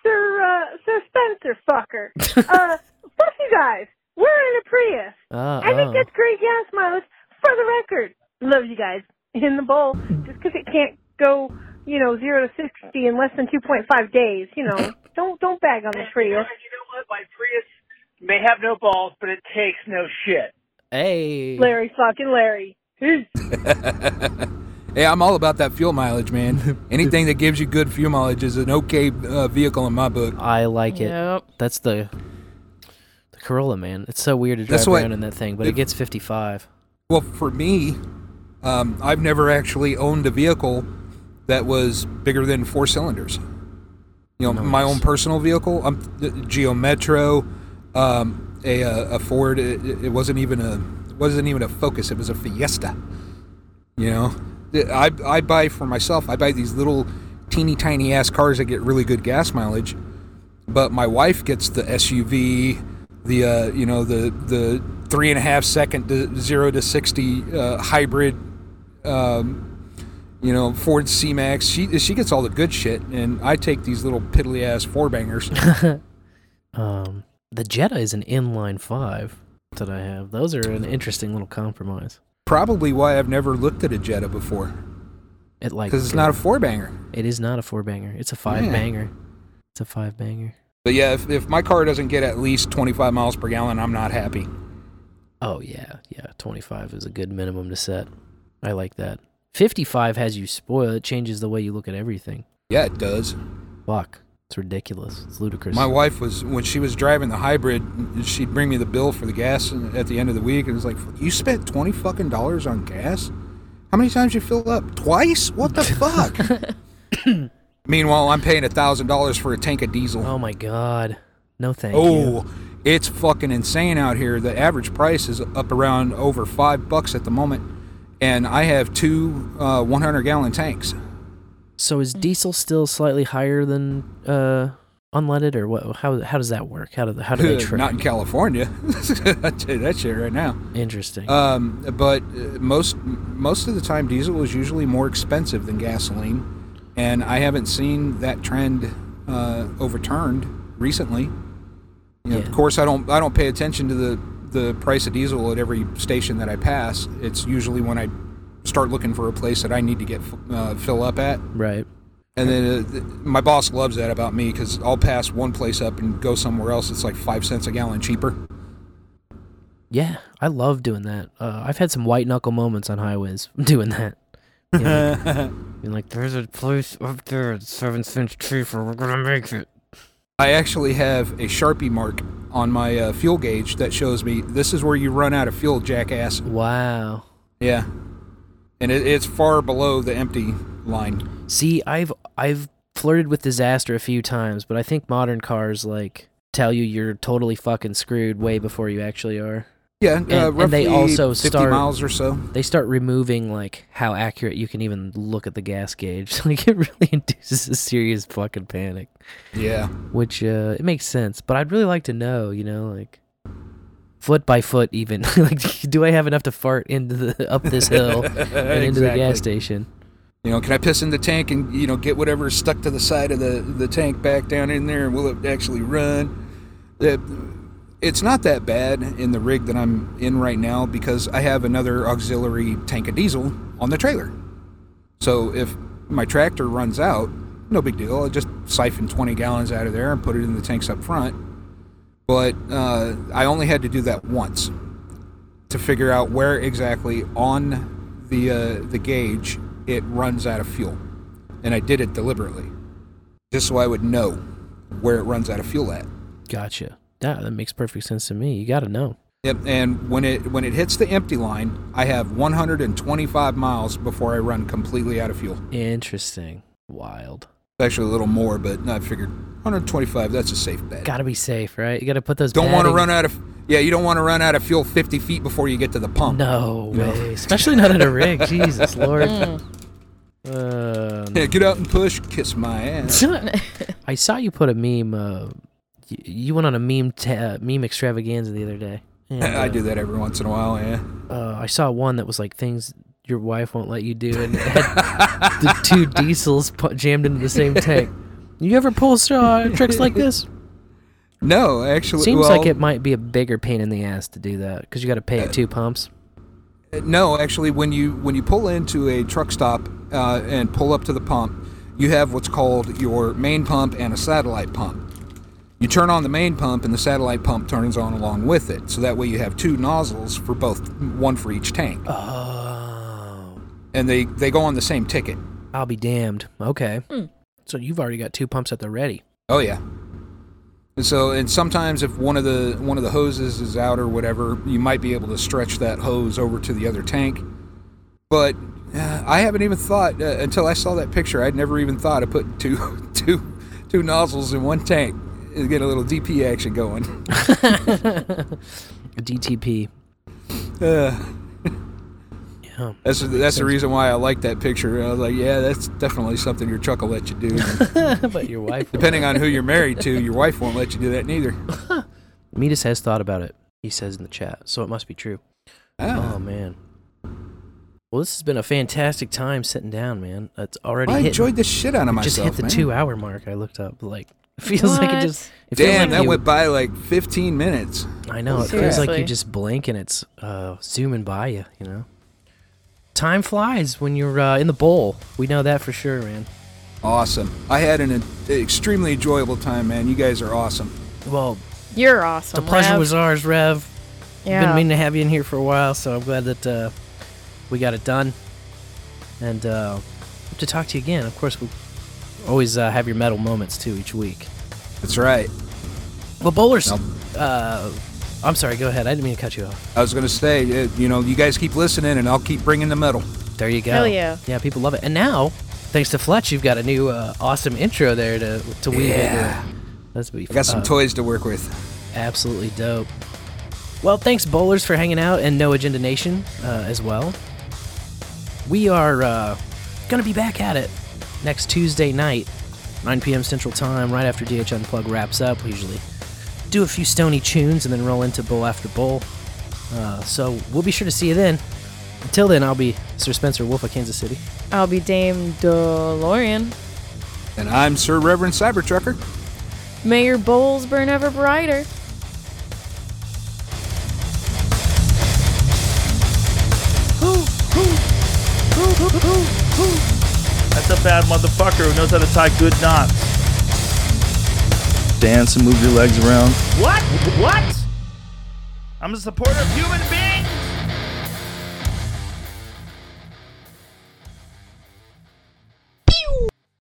Sir uh, Sir Spencer fucker. uh, fuck you guys. We're in a Prius. Uh, I think uh. that's great gas mileage. For the record, love you guys in the bowl. just because it can't go, you know, zero to sixty in less than two point five days. You know, don't don't bag on the Prius. You know what? My Prius may have no balls, but it takes no shit. Hey. Larry fucking Larry. Hey, I'm all about that fuel mileage, man. Anything that gives you good fuel mileage is an okay uh, vehicle in my book. I like it. Yep. That's the the Corolla, man. It's so weird to drive That's what- around in that thing, but it if- gets 55. Well, for me, um, I've never actually owned a vehicle that was bigger than four cylinders. You know, my own personal vehicle, I'm the Geo Metro, um, a, a Ford. It, it wasn't even a wasn't even a Focus. It was a Fiesta. You know, I I buy for myself. I buy these little teeny tiny ass cars that get really good gas mileage. But my wife gets the SUV, the uh, you know the the three and a half second to zero to sixty uh, hybrid, um, you know Ford C Max. She she gets all the good shit, and I take these little piddly ass four bangers. Um, the Jetta is an inline five that I have. Those are an interesting little compromise. Probably why I've never looked at a Jetta before. It like because it's not a four banger. It is not a four banger. It's a five Yeah. banger. It's a five banger. But yeah, if, if my car doesn't get at least twenty five miles per gallon, I'm not happy. Oh yeah, yeah. Twenty five is a good minimum to set. I like that. Fifty five has you spoiled. It changes the way you look at everything. Yeah, it does. Fuck. It's ridiculous. It's ludicrous. My wife was when she was driving the hybrid, she'd bring me the bill for the gas at the end of the week, and it was like, "You spent twenty fucking dollars on gas? How many times you fill up? Twice? What the fuck?" Meanwhile, I'm paying a thousand dollars for a tank of diesel. Oh my god. No thank oh, you. Oh, it's fucking insane out here. The average price is up around over five bucks at the moment, and I have two uh, 100 gallon tanks. So is diesel still slightly higher than uh, unleaded, or what? How how does that work? How do how do they track? Not in California. I tell you that shit right now. Interesting. Um, but uh, most most of the time, diesel is usually more expensive than gasoline, and I haven't seen that trend uh, overturned recently. You know, Of course, I don't I don't pay attention to the the price of diesel at every station that I pass. It's usually when I start looking for a place that I need to get uh, fill up at. Right. And then uh, th- my boss loves that about me because I'll pass one place up and go somewhere else. It's like five cents a gallon cheaper. Yeah, I love doing that. Uh, I've had some white knuckle moments on highways doing that. You know, like, being like, there's a place up there that's seven cents cheaper. We're gonna make it. I actually have a Sharpie mark on my uh, fuel gauge that shows me this is where you run out of fuel, jackass. Wow. Yeah, and it, it's far below the empty line. See, I've I've flirted with disaster a few times, but I think modern cars like tell you you're totally fucking screwed way before you actually are. Yeah, and, uh, and they also 50 start miles or so. They start removing like how accurate you can even look at the gas gauge. Like it really induces a serious fucking panic. Yeah. Which uh it makes sense, but I'd really like to know, you know, like foot by foot even. like do I have enough to fart into the up this hill and into the gas station? You know, can I piss in the tank and you know get whatever stuck to the side of the the tank back down in there, and will it actually run? It, it's not that bad in the rig that I'm in right now because I have another auxiliary tank of diesel on the trailer. So if my tractor runs out, no big deal. I just siphon 20 gallons out of there and put it in the tanks up front. But uh, I only had to do that once to figure out where exactly on the uh, the gauge it runs out of fuel, and I did it deliberately, just so I would know where it runs out of fuel at. Gotcha. Yeah, that makes perfect sense to me. You got to know. Yep, and when it when it hits the empty line, I have 125 miles before I run completely out of fuel. Interesting. Wild. Actually, a little more, but I figured 125. That's a safe bet. Got to be safe, right? You got to put those. Don't want to run out of yeah. You don't want to run out of fuel 50 feet before you get to the pump. No You know? Especially not in a rig. Jesus Lord. Mm. Uh, Yeah, get out and push. Kiss my ass. I saw you put a meme. Uh, you went on a meme ta- meme extravaganza the other day. And, I uh, do that every once in a while. Yeah. Uh, I saw one that was like things your wife won't let you do, and it had the two diesels pu- jammed into the same tank. You ever pull uh, tricks like this? No, actually, Seems well, like it might be a bigger pain in the ass to do that because you got to pay at two pumps. No, actually, when you when you pull into a truck stop uh, and pull up to the pump, you have what's called your main pump and a satellite pump. You turn on the main pump, and the satellite pump turns on along with it. So that way, you have two nozzles for both, one for each tank. Oh. And they they go on the same ticket. I'll be damned. Okay. Hmm. So you've already got two pumps at the ready. Oh yeah. And so, and sometimes if one of the one of the hoses is out or whatever, you might be able to stretch that hose over to the other tank. But uh, I haven't even thought uh, until I saw that picture. I'd never even thought of putting two two two nozzles in one tank and get a little DP action going. A DTP. Uh, Yeah. that's that's the reason why I like that picture. I was like, yeah, that's definitely something your truck will let you do. but your wife. Depending on who you're married to, your wife won't let you do that neither. Metis has thought about it. He says in the chat, so it must be true. Ah. Oh man. Well, this has been a fantastic time sitting down, man. It's already. I hitting- enjoyed the shit out of it Just hit the man. two-hour mark. I looked up. Like, it feels like it just. It Damn, like that you- went by like 15 minutes. I know. It feels like Seriously. you just blink and it's uh, zooming by you. You know. Time flies when you're uh, in the bowl. We know that for sure, man. Awesome. I had an, an extremely enjoyable time, man. You guys are awesome. Well, You're awesome. the pleasure Rev. was ours, Rev. Yeah. Been meaning to have you in here for a while, so I'm glad that uh, we got it done. And uh, hope to talk to you again. Of course, we always uh, have your metal moments too each week. That's right. Well, bowlers. Uh, I'm sorry. Go ahead. I didn't mean to cut you off. I was going to say, uh, you know, you guys keep listening and I'll keep bringing the metal. There you go. Hell yeah. Yeah, people love it. And now, thanks to Fletch, you've got a new uh, awesome intro there to to weave Yeah. into. That's be I got some uh, toys to work with. Absolutely dope. Well, thanks, bowlers, for hanging out, and No Agenda Nation uh, as well. We are uh, going to be back at it next Tuesday night, 9 p.m. Central Time, right after DH Unplug wraps up. We usually do a few stony tunes and then roll into bowl after bowl. Uh, so we'll be sure to see you then. Until then, I'll be Sir Spencer Wolf of Kansas City. I'll be Dame DeLorean. And I'm Sir Reverend CyberTrucker. May your bowls burn ever brighter. That's a bad motherfucker who knows how to tie good knots. Dance and move your legs around. What? What? I'm a supporter of human being.